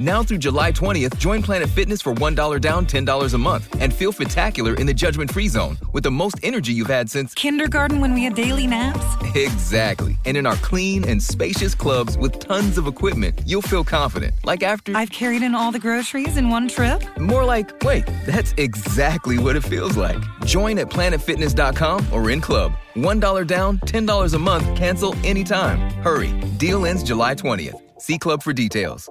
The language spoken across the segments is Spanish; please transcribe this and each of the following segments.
Now through July 20th, join Planet Fitness for $1 down, $10 a month, and feel spectacular in the judgment free zone with the most energy you've had since Kindergarten when we had daily naps? Exactly. And in our clean and spacious clubs with tons of equipment, you'll feel confident. Like after. I've carried in all the groceries in one trip? More like, wait, that's exactly what it feels like. Join at planetfitness.com or in club. $1 down, $10 a month, cancel anytime. Hurry. Deal ends July 20th. See Club for details.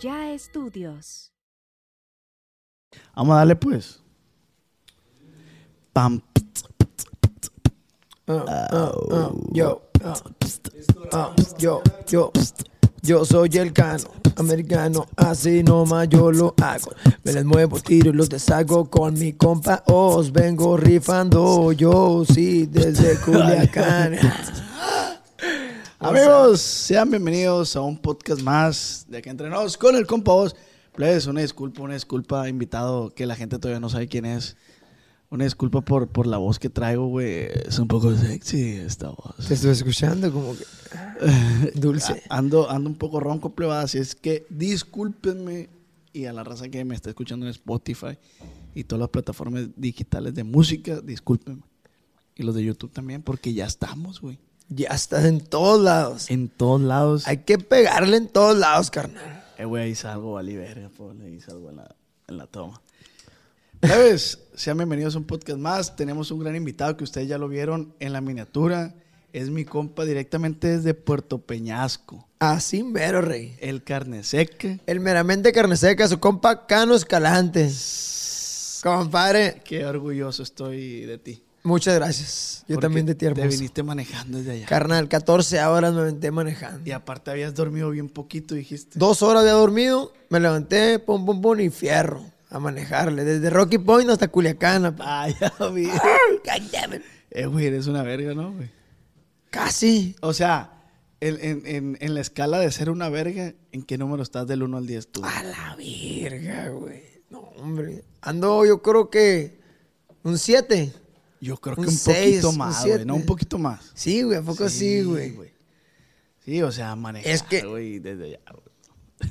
Acá y allá estudios. Vamos a darle pues. Pam. Yo, ah, ah, yo, yo, yo soy el cano americano, así nomás yo lo hago. Me les muevo, tiro y los deshago con mi compa. Os vengo rifando yo, sí, desde Culiacán. Amigos, sean bienvenidos a un podcast más de Aquí Entre Nos con el compa Oz. Plebes, una disculpa, una disculpa, invitado que la gente todavía no sabe quién es. Una disculpa por, por la voz que traigo, güey. Es un poco sexy esta voz. Te estoy escuchando como que dulce. Ando, ando un poco ronco, plebada, así es que discúlpenme y a la raza que me está escuchando en Spotify y todas las plataformas digitales de música, discúlpenme. Y los de YouTube también, porque ya estamos, güey. Ya estás en todos lados. En todos lados. Hay que pegarle en todos lados, carnal. Eh, güey, ahí salgo, vale, verga, le hice algo en la, en la toma. ¿Sabes? Sean bienvenidos a un podcast más. Tenemos un gran invitado que ustedes ya lo vieron en la miniatura. Es mi compa directamente desde Puerto Peñasco. Así mero, rey. El carne seca. El meramente carne seca, su compa Cano Escalante. Compadre, Qué orgulloso estoy de ti. Muchas gracias. Yo Porque también de ti, Te viniste manejando desde allá. Carnal, 14 horas me aventé manejando. y aparte habías dormido bien poquito, dijiste. Dos horas había dormido, me levanté, pum, pum, pum, y fierro a manejarle. Desde Rocky Point hasta Culiacán. Ah, ya vi. God damn it. eh, güey, eres una verga, ¿no, güey? Casi. O sea, en, en- en- en la escala de ser una verga, ¿en qué número estás del 1 al 10 tú? A la verga, güey. No, hombre. Ando, yo creo que un 7. Yo creo que un seis, poquito más, güey. No, un poquito más. Sí, güey, ¿a poco sí, güey? Sí, o sea, manejar, Es que- güey, desde allá, güey.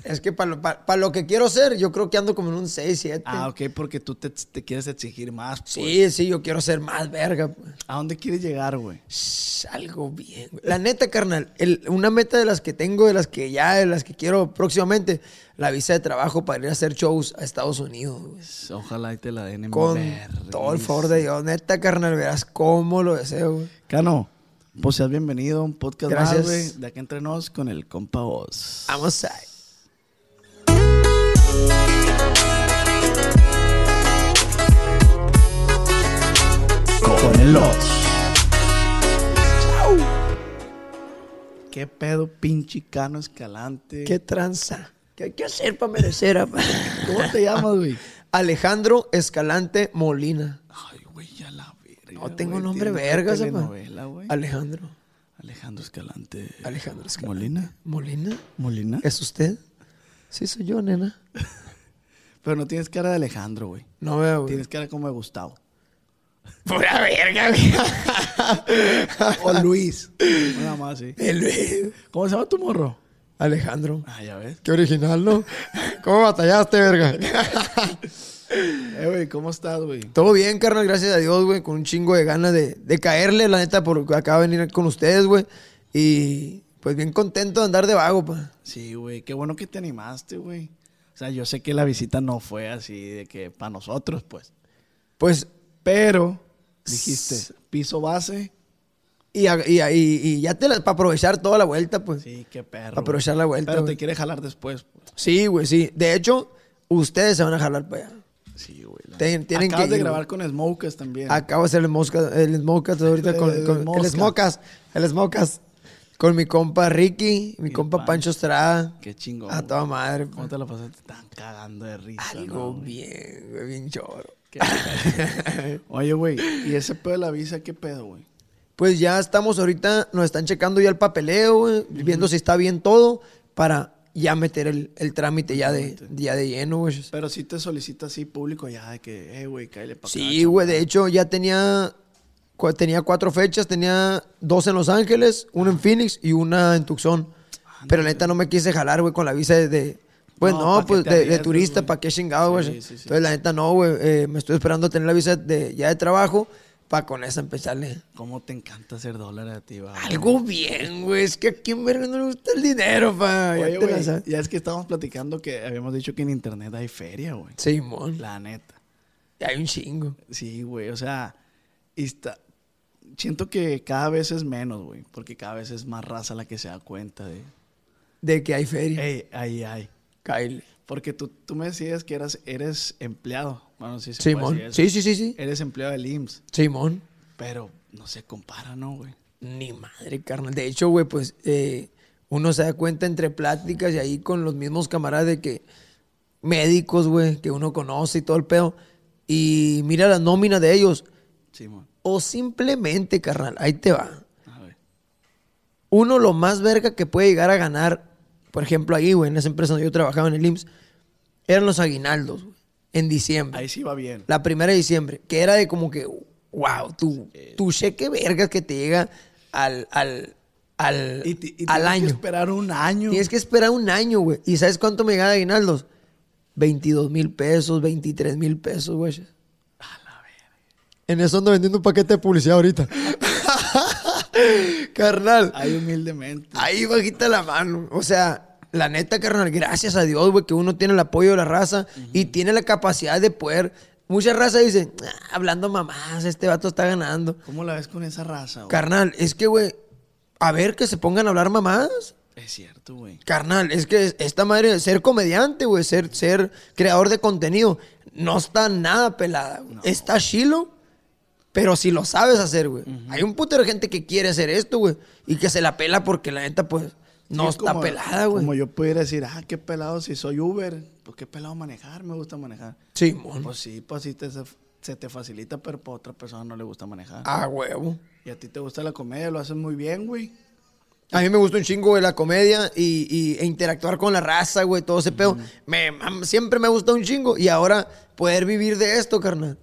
Es que para lo, pa- pa lo que quiero ser, yo creo que ando como en un 6, 7. Ah, ok, porque tú te, te quieres exigir más. pues. Sí, sí, yo quiero ser más verga. Pues. ¿A dónde quieres llegar, güey? Algo bien. güey. La neta, carnal, el- una meta de las que tengo, de las que ya, de las que quiero próximamente, la visa de trabajo para ir a hacer shows a Estados Unidos, güey. Ojalá y te la den en Con todo el favor de Dios. Neta, carnal, verás cómo lo deseo, güey. Cano, pues seas bienvenido a un podcast Gracias. más, güey. De aquí entre nos con el compa Voz. Vamos a... Con el Oz. ¿Qué pedo, pinche Cano Escalante? ¿Qué tranza? ¿Qué hay que hacer para merecer, apa? ¿Cómo te llamas, güey? Alejandro Escalante Molina. Ay, güey, ya la verga. No tengo nombre telenovela, güey. Alejandro. Alejandro Escalante. Alejandro Escalante. ¿Molina? ¿Molina? ¿Molina? ¿Es usted? Sí, soy yo, nena. Pero no tienes cara de Alejandro, güey. No veo, güey. Tienes cara como de Gustavo. Pura verga, güey. O Luis. Nada más, sí. El Luis. ¿Cómo se llama tu morro? Alejandro. Ah, ya ves. Qué original, ¿no? ¿Cómo batallaste, verga? Eh, güey, ¿cómo estás, güey? Todo bien, carnal, gracias a Dios, güey. Con un chingo de ganas de, de caerle, la neta, porque acabo de venir con ustedes, güey. Y pues bien contento de andar de vago, pa. Sí, güey. Qué bueno que te animaste, güey. O sea, yo sé que la visita no fue así de que para nosotros, pues. Pues, Pero dijiste, piso base. Y, ya te la, para aprovechar toda la vuelta, pues. Sí, qué perro. Para aprovechar la vuelta, Pero güey. te quiere jalar después. pues. Sí, güey, sí. De hecho, ustedes se van a jalar para allá. Sí, güey. la- Ten- tienen Acabas que de ir, grabar güey. con Smokers también. Acabo de hacer el mosca, el smocas ahorita con, El con- el smocas, el. Con mi compa Ricky, mi Mi compa Pancho. Pancho Estrada. Qué chingón. A güey. toda madre. ¿Cómo pues. te la pasaste? Tan cagando de risa. Algo ¿no, güey? bien, güey, bien choro. Oye, güey, ¿y ese pedo de la visa qué pedo, güey? Pues ya estamos ahorita, nos están checando ya el papeleo, viendo si está bien todo para ya meter el, el trámite ya de, ya de lleno, güey. Pero sí te solicita así público ya de que, eh, güey, cállale para Sí, güey, de hecho ya tenía, tenía cuatro fechas, tenía dos en Los Ángeles, una en Phoenix y una en Tucson. Pero la neta no me quise jalar, güey, con la visa de... de- pues No, no, ¿pa' qué pues de, turista? ¿para qué chingado, güey? Sí, sí, sí. Entonces la neta no, güey, eh, me estoy esperando a tener la visa de, ya de trabajo para con esa empezarle. ¿Cómo te encanta hacer dólares a ti, va? Algo bien, güey, es que a quién verga no le gusta el dinero, pa. Ya Oye, güey, es que estábamos platicando que habíamos dicho que en internet hay feria, güey. Simón, La neta. hay un chingo. Sí, güey, o sea, y está... Siento que cada vez es menos, güey, porque cada vez es más raza la que se da cuenta de... De que hay feria. Ey, ahí hay. Kyle. Porque tú, tú me decías que eras, eres empleado. Bueno, sí se puede Simón. decir eso. Sí, sí, sí, sí. Eres empleado del IMSS, Simón. pero no se compara, ¿no, güey? Ni madre, carnal. De hecho, güey, pues eh, uno se da cuenta entre pláticas y ahí con los mismos camaradas de que médicos, güey, que uno conoce y todo el pedo. Y mira la nómina de ellos. Simón. O simplemente, carnal, ahí te va. A ver. Uno lo más verga que puede llegar a ganar, por ejemplo, ahí, güey, en esa empresa donde yo trabajaba en el IMSS, eran los aguinaldos, güey, en diciembre. Ahí sí va bien. La primera de diciembre, que era de como que, wow, tu, tu cheque vergas que te llega al, al, al, Y, ti- y al tienes año. que esperar un año. Tienes que esperar un año, güey. ¿Y sabes cuánto me llega de aguinaldos? 22 mil pesos, 23 mil pesos, güey. En eso ando vendiendo un paquete de publicidad ahorita. Carnal. Ahí humildemente. Ahí bajita la mano. O sea, la neta, carnal, gracias a Dios, güey, que uno tiene el apoyo de la raza y tiene la capacidad de poder. Mucha raza dice, "Ah, hablando mamás, este vato está ganando. ¿Cómo la ves con esa raza, güey? Carnal, es que, güey, a ver que se pongan a hablar mamás. Es cierto, güey. Carnal, es que esta madre, ser comediante, güey, ser, ser creador de contenido, no está nada pelada. Está chilo, pero si lo sabes hacer, güey. Hay un putero de gente que quiere hacer esto, güey, y que se la pela porque la neta, pues, no Sí, está como- pelada, güey. Como yo pudiera decir, ah, qué pelado si soy Uber. Pues qué pelado manejar, me gusta manejar. Sí, mon. Pues sí, pues sí te, se, te facilita, pero para otra persona no le gusta manejar. Ah, huevo. Y a ti te gusta la comedia, lo haces muy bien, güey. A mí me gusta un chingo, güey, la comedia y, y- e interactuar con la raza, güey, todo ese pedo. Me, siempre me ha gustado un chingo. Y ahora poder vivir de esto, carnal.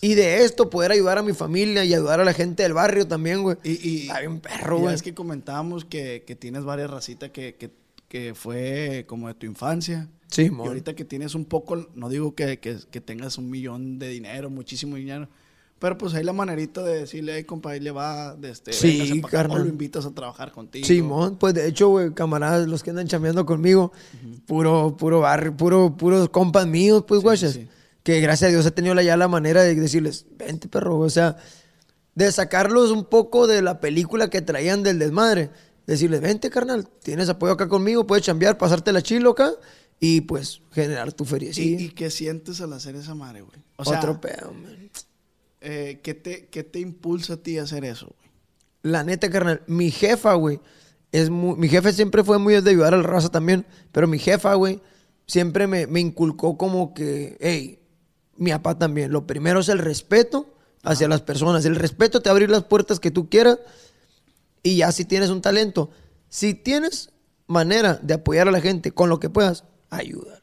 Y de esto poder ayudar a mi familia y ayudar a la gente del barrio también, güey. Y, y, Está bien perro, y güey. es que comentábamos que, que tienes varias racitas que, que, que fue como de tu infancia. Sí, Y mon. ahorita que tienes un poco, no digo que, que- que tengas un millón de dinero, muchísimo dinero, pero pues hay la manerita de decirle, hey, compa, ahí le va, de este, Sí, véngase pa' acá", carnal. o lo invitas a trabajar contigo. Simón, pues de hecho, güey, camaradas, los que andan chambeando conmigo, puro, puro barrio, puro, puros compas míos, pues, guachas. sí. Que gracias a Dios he tenido ya la manera de decirles, vente, perro, o sea, de sacarlos un poco de la película que traían del desmadre. Decirles, vente, carnal, tienes apoyo acá conmigo, puedes chambear, pasarte la chilo acá y pues generar tu feria. ¿Y, y qué sientes al hacer esa madre, güey? O sea, Otro pedo, man. eh, ¿qué, te, ¿qué te impulsa a ti a hacer eso, güey? La neta, carnal, mi jefa, güey, es muy, mi jefe siempre fue muy de ayudar a la raza también, pero mi jefa, güey, siempre me, me inculcó como que, hey, mi papá también, lo primero es el respeto hacia las personas, el respeto te abrir las puertas que tú quieras y ya si tienes un talento, si tienes manera de apoyar a la gente con lo que puedas, ayúdalo.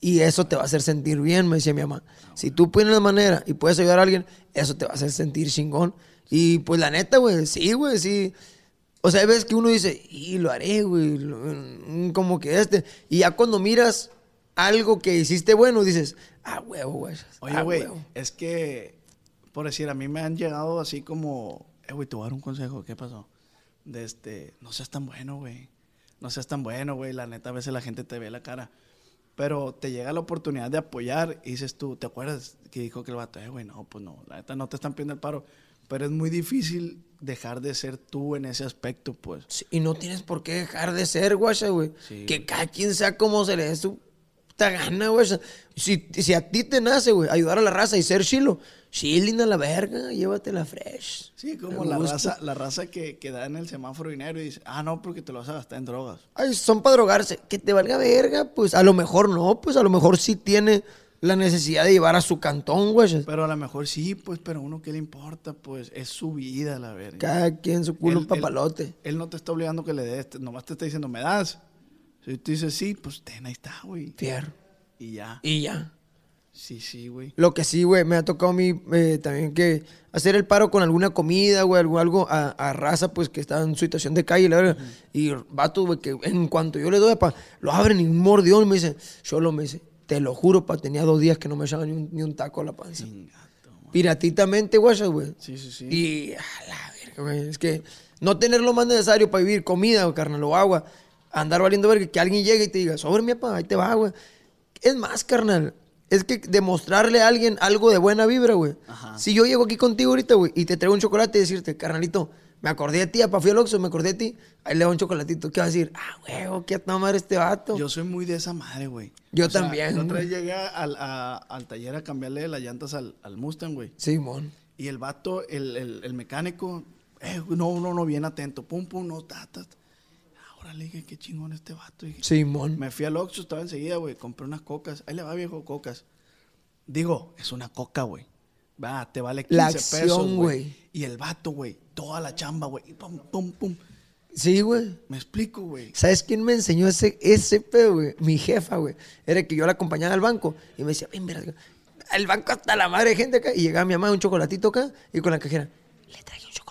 Y eso te va a hacer sentir bien, me decía mi mamá. Si tú pones la manera y puedes ayudar a alguien, eso te va a hacer sentir chingón. Y pues la neta, güey, sí, güey, sí. O sea, veces que uno dice, y lo haré, güey, mm, como que este. Y ya cuando miras algo que hiciste bueno, dices, ah, huevo, güey. Oye, ah, güey, huevo". es que, por decir, a mí me han llegado así como, eh, güey, te voy a dar un consejo, ¿qué pasó? De este, no seas tan bueno, güey. No seas tan bueno, güey. La neta, a veces la gente te ve la cara. Pero te llega la oportunidad de apoyar y dices tú, ¿te acuerdas que dijo que el vato, eh, güey, no, pues no, la neta no te están pidiendo el paro. Pero es muy difícil dejar de ser tú en ese aspecto, pues. Sí, y no tienes por qué dejar de ser, guacha, güey. Sí, que güey. cada quien sea como se le dé su puta gana, güey. Si, si a ti te nace, güey, ayudar a la raza y ser chilo, chilling a la verga, llévatela fresh. Sí, como la raza, la raza que, que da en el semáforo dinero y dice, ah, no, porque te lo vas a gastar en drogas. Ay, son para drogarse. Que te valga verga, pues a lo mejor no, pues a lo mejor sí tiene la necesidad de llevar a su cantón, güey. Pero a lo mejor sí, pues, pero a uno qué le importa, pues, es su vida, la verga. Cada quien su culo Él- un él- papalote. Él, no te está obligando que le des, nomás te está diciendo, ¿me das? Si tú dices sí, pues ten, ahí está, güey. Fierro. Y ya. Y ya. Sí, sí, güey. Lo que sí, güey, me ha tocado a mí eh, también que hacer el paro con alguna comida, güey, algo, algo a, a raza, pues, que está en situación de calle, la verdad. Y vato, güey, que en cuanto yo le doy, pa, lo abren y un mordión y me dice, Cholo, me dice, te lo juro, pa, tenía dos días que no me echaba ni un, ni un taco a la panza. Piratitamente, güey, güey. Sí, sí, sí. Y a la verga, güey. Es que no tener lo más necesario para vivir, comida, carnal, o agua, andar valiendo verga, que alguien llegue y te diga, sobre mi papá, ahí te va, güey. Es más, carnal. Es que demostrarle a alguien algo de buena vibra, güey. Si yo llego aquí contigo ahorita, güey, y te traigo un chocolate y decirte, carnalito, me acordé de ti, papá, fui al Oxxo, me acordé de ti, ahí le doy un chocolatito. ¿Qué vas a decir? Ah, güey, qué a tomar este vato. Yo soy muy de esa madre, güey. Yo O sea, también, La otra vez llegué al, a- al taller a cambiarle las llantas al, al Mustang, güey. Simón. Y el vato, el, el, el mecánico, eh, no, no, no, bien atento. Pum, pum, no, ta, ta. Ahora le dije, qué chingón este vato. Dije, Simón. Me fui al Oxxo, estaba enseguida, güey. Compré unas cocas. Ahí le va, viejo, cocas. Digo, es una coca, güey. Va, te vale 15 La pesos, acción, güey. güey. Y el vato, güey, toda la chamba, güey. Pum, pum, pum. Sí, güey. Me explico, güey. ¿Sabes quién me enseñó ese, ese pedo, güey? Mi jefa, güey. Era que yo la acompañaba al banco y me decía, ven, verga. El banco hasta la madre de gente acá. Y llegaba mi mamá, un chocolatito acá, y con la cajera, le traje un chocolatito.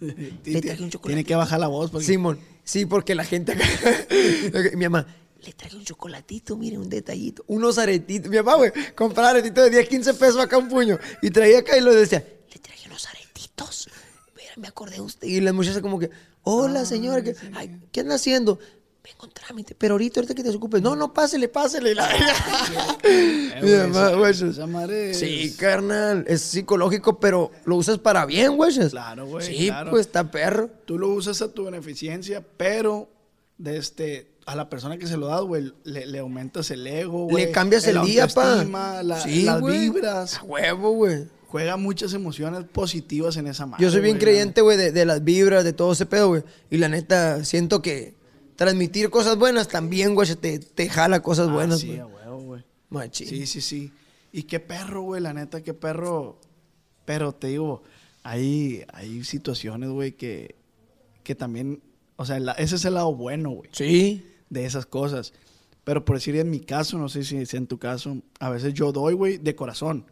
Le traje un chocolatito. Tiene que bajar la voz. Porque... Simón, sí, porque la gente acá. mi mamá, le traje un chocolatito, mire, un detallito. Unos aretitos. Mi mamá, güey, compraba aretitos de 10, 15 pesos acá un puño. Y traía acá y lo decía, le traje unos aretitos. Mira, me acordé de usted. Y la muchacha como que, hola, señora, ¿qué, ay, ¿qué anda haciendo? Vengo en trámite, pero ahorita, ahorita que te ocupes. No, no, pásele, pásele. La- madre Sí, carnal, es psicológico, pero lo usas para bien, güey. Claro, güey, Sí, claro. pues está perro. Tú lo usas a tu beneficencia, pero de este, a la persona que se lo das, güey, le, le aumentas el ego, güey. Le cambias el, día, pa. la- Sí, las vibras. A huevo, güey. Juega muchas emociones positivas en esa madre. Yo soy bien creyente, güey, de, de las vibras, de todo ese pedo, güey. Y la neta, siento que transmitir cosas buenas también, güey, se te, te jala cosas Ah, buenas, sí, güey. a huevo, güey. Machín. Sí, sí, sí. Y qué perro, güey, la neta, qué perro. Pero te digo, hay, hay situaciones, güey, que, que también, o sea, la- ese es el lado bueno, güey, Sí. de esas cosas. Pero por decir en mi caso, no sé si es en tu caso, a veces yo doy, güey, de corazón.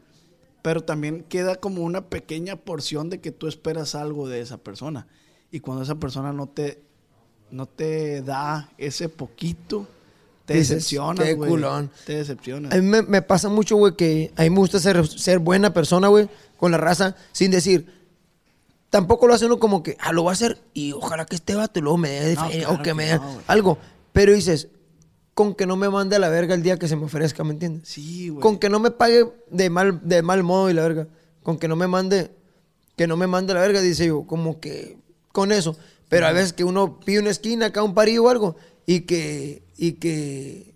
Pero también queda como una pequeña porción de que tú esperas algo de esa persona. Y cuando esa persona no te, no te da ese poquito, te Dices, qué güey. culón. Te decepcionas. A mí me, me pasa mucho, güey, que a mí me gusta ser, ser buena persona, güey, con la raza, sin decir. Tampoco lo hace uno como que, ah, lo voy a hacer y ojalá que este vato luego me dé No, feria, claro o que que me dé no, algo. Pero dices, con que no me mande a la verga el día que se me ofrezca, ¿me entiendes? Sí, güey. Con que no me pague de mal, de mal modo y la verga. Con que no me mande, que no me mande a la verga, dice yo, como que con eso. Pero a veces que uno pide una esquina acá, un parillo o algo, y que, y que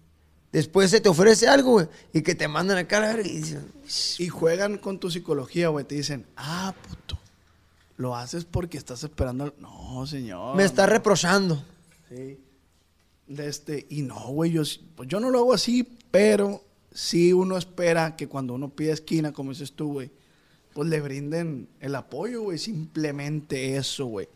después se te ofrece algo, güey, y que te mandan acá a la verga y dicen, Y juegan con tu psicología, güey. Te dicen, ah, puto. Lo haces porque estás esperando. al-". No, señor. me está reprochando. Sí. De este, y no, güey, yo, sí- pues yo no lo hago así, pero sí uno espera que cuando uno pide esquina, como dices tú, güey, pues le brinden el apoyo, güey, simplemente eso, güey.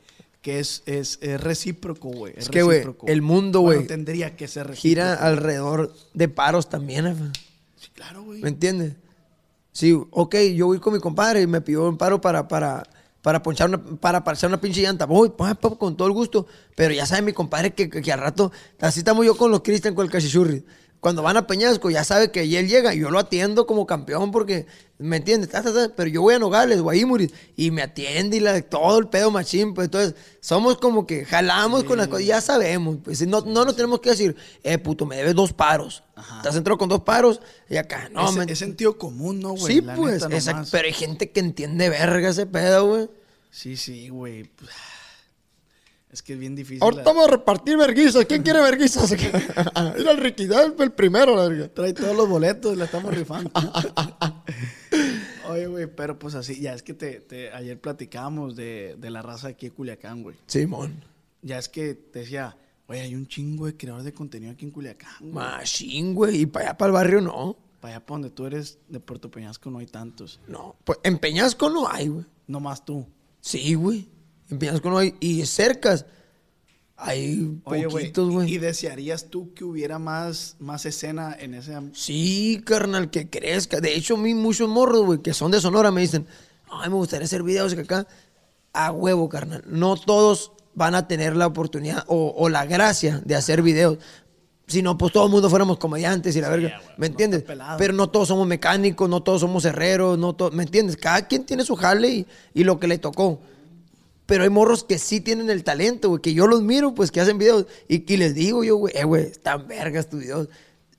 Que es, es, es recíproco, güey. Es que, güey, el mundo, Bueno, güey, tendría que ser recíproco. Gira alrededor de paros también, jefe. Sí, claro, güey. ¿Me entiendes? Sí, ok, yo voy con mi compadre y me pidió un paro para, para, para ponchar una, para parchar una pinche llanta. Voy, pa, con todo el gusto. Pero ya sabe mi compadre que, que, que al rato, así estamos yo con los Cristian, con el cachichurri. Cuando van a Peñasco, ya sabe que él llega y yo lo atiendo como campeón porque, ¿me entiendes? Pero yo voy a Nogales, o a Imuris, y me atiende y la, todo el pedo machín. Pues entonces, somos como que jalamos con las cosas, ya sabemos. Pues no, no nos tenemos que decir, eh, puto, me debes dos paros. Estás entrado con dos paros y acá, no, es, me- es sentido común, ¿no, güey? Sí, La pues, nomás. Pero hay gente que entiende verga ese pedo, güey. Sí, sí, güey. Es que es bien difícil. Ahorita la- vamos a repartir verguizas. ¿Quién quiere verguizas? Mira, el fue el primero, la verga. Trae todos los boletos, la estamos rifando. Oye, güey, pero pues así, ya es que te, te- ayer platicábamos de, de la raza aquí de Culiacán, güey. Simón. Ya es que te decía, güey, hay un chingo de creadores de contenido aquí en Culiacán. güey. Machín, güey. Y para allá, para el barrio, no. Para allá, para donde tú eres, de Puerto Peñasco no hay tantos. No. Pues en Peñasco no hay, güey. No más tú. Sí, güey. En Peñasco no hay. Y cercas hay Oye, güey, poquitos, ¿y güey. desearías tú que hubiera más, más escena en ese... Sí, carnal, que crezca. De hecho, a mí muchos morros, güey, que son de Sonora, me dicen, ay, me gustaría hacer videos acá. A huevo, carnal. No todos van a tener la oportunidad o, o la gracia de hacer videos. Si no, pues todo el mundo fuéramos comediantes y la verga. güey, ¿Me no entiendes? pelado. Pero no todos somos mecánicos, no todos somos herreros, no todos, ¿me entiendes? Cada quien tiene su jale y, y lo que le tocó. Pero hay morros que sí tienen el talento, güey, que yo los miro, pues, que hacen videos. Y que les digo yo, güey, eh, güey, están vergas tus videos.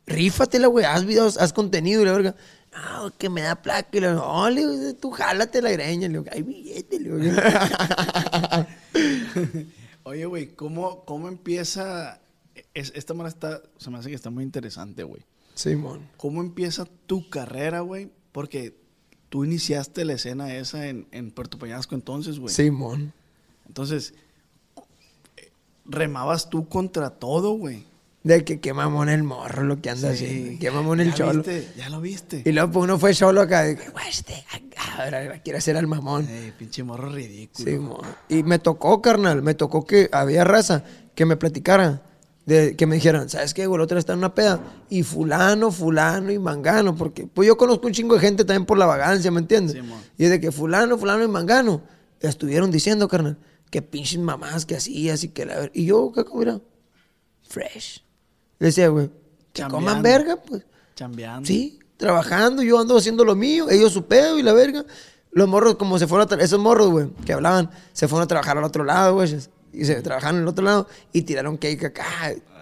Rífatela, güey, haz videos, haz contenido y la verga. No, que me da placa. Y le digo, no, le digo, tú jálate la greña. Le digo, hay billete, le digo. Oye, güey, ¿cómo, ¿cómo empieza? es- esta manera está, se me hace que está muy interesante, güey. Simón. ¿Cómo empieza tu carrera, güey? Porque tú iniciaste la escena esa en, en Puerto Peñasco entonces, güey. Simón. Entonces, remabas tú contra todo, güey. De que qué mamón el morro lo que anda haciendo. Qué mamón el ya cholo. viste, ya lo viste. Y luego pues, uno fue cholo acá. de que, güey, este, ahora quiere hacer al mamón. Ey, pinche morro ridículo. Sí, y me tocó, carnal, me tocó que había raza que me platicara, de, que me dijeran, ¿sabes qué, güey? El otro está en una peda. Y fulano, fulano y mangano, porque pues yo conozco un chingo de gente también por la vagancia, ¿me entiendes? Sí, y de que fulano, fulano y mangano estuvieron diciendo, carnal, que pinches mamás que hacías y que la... Y yo, ¿qué mira? Fresh. Le decía, güey, que coman verga, pues. Chambeando. Sí, trabajando, yo ando haciendo lo mío, ellos su pedo y la verga. Los morros, como se fueron a esos morros, güey, que hablaban, se fueron a trabajar al otro lado, güey. Y se trabajaron el otro lado y tiraron cake acá.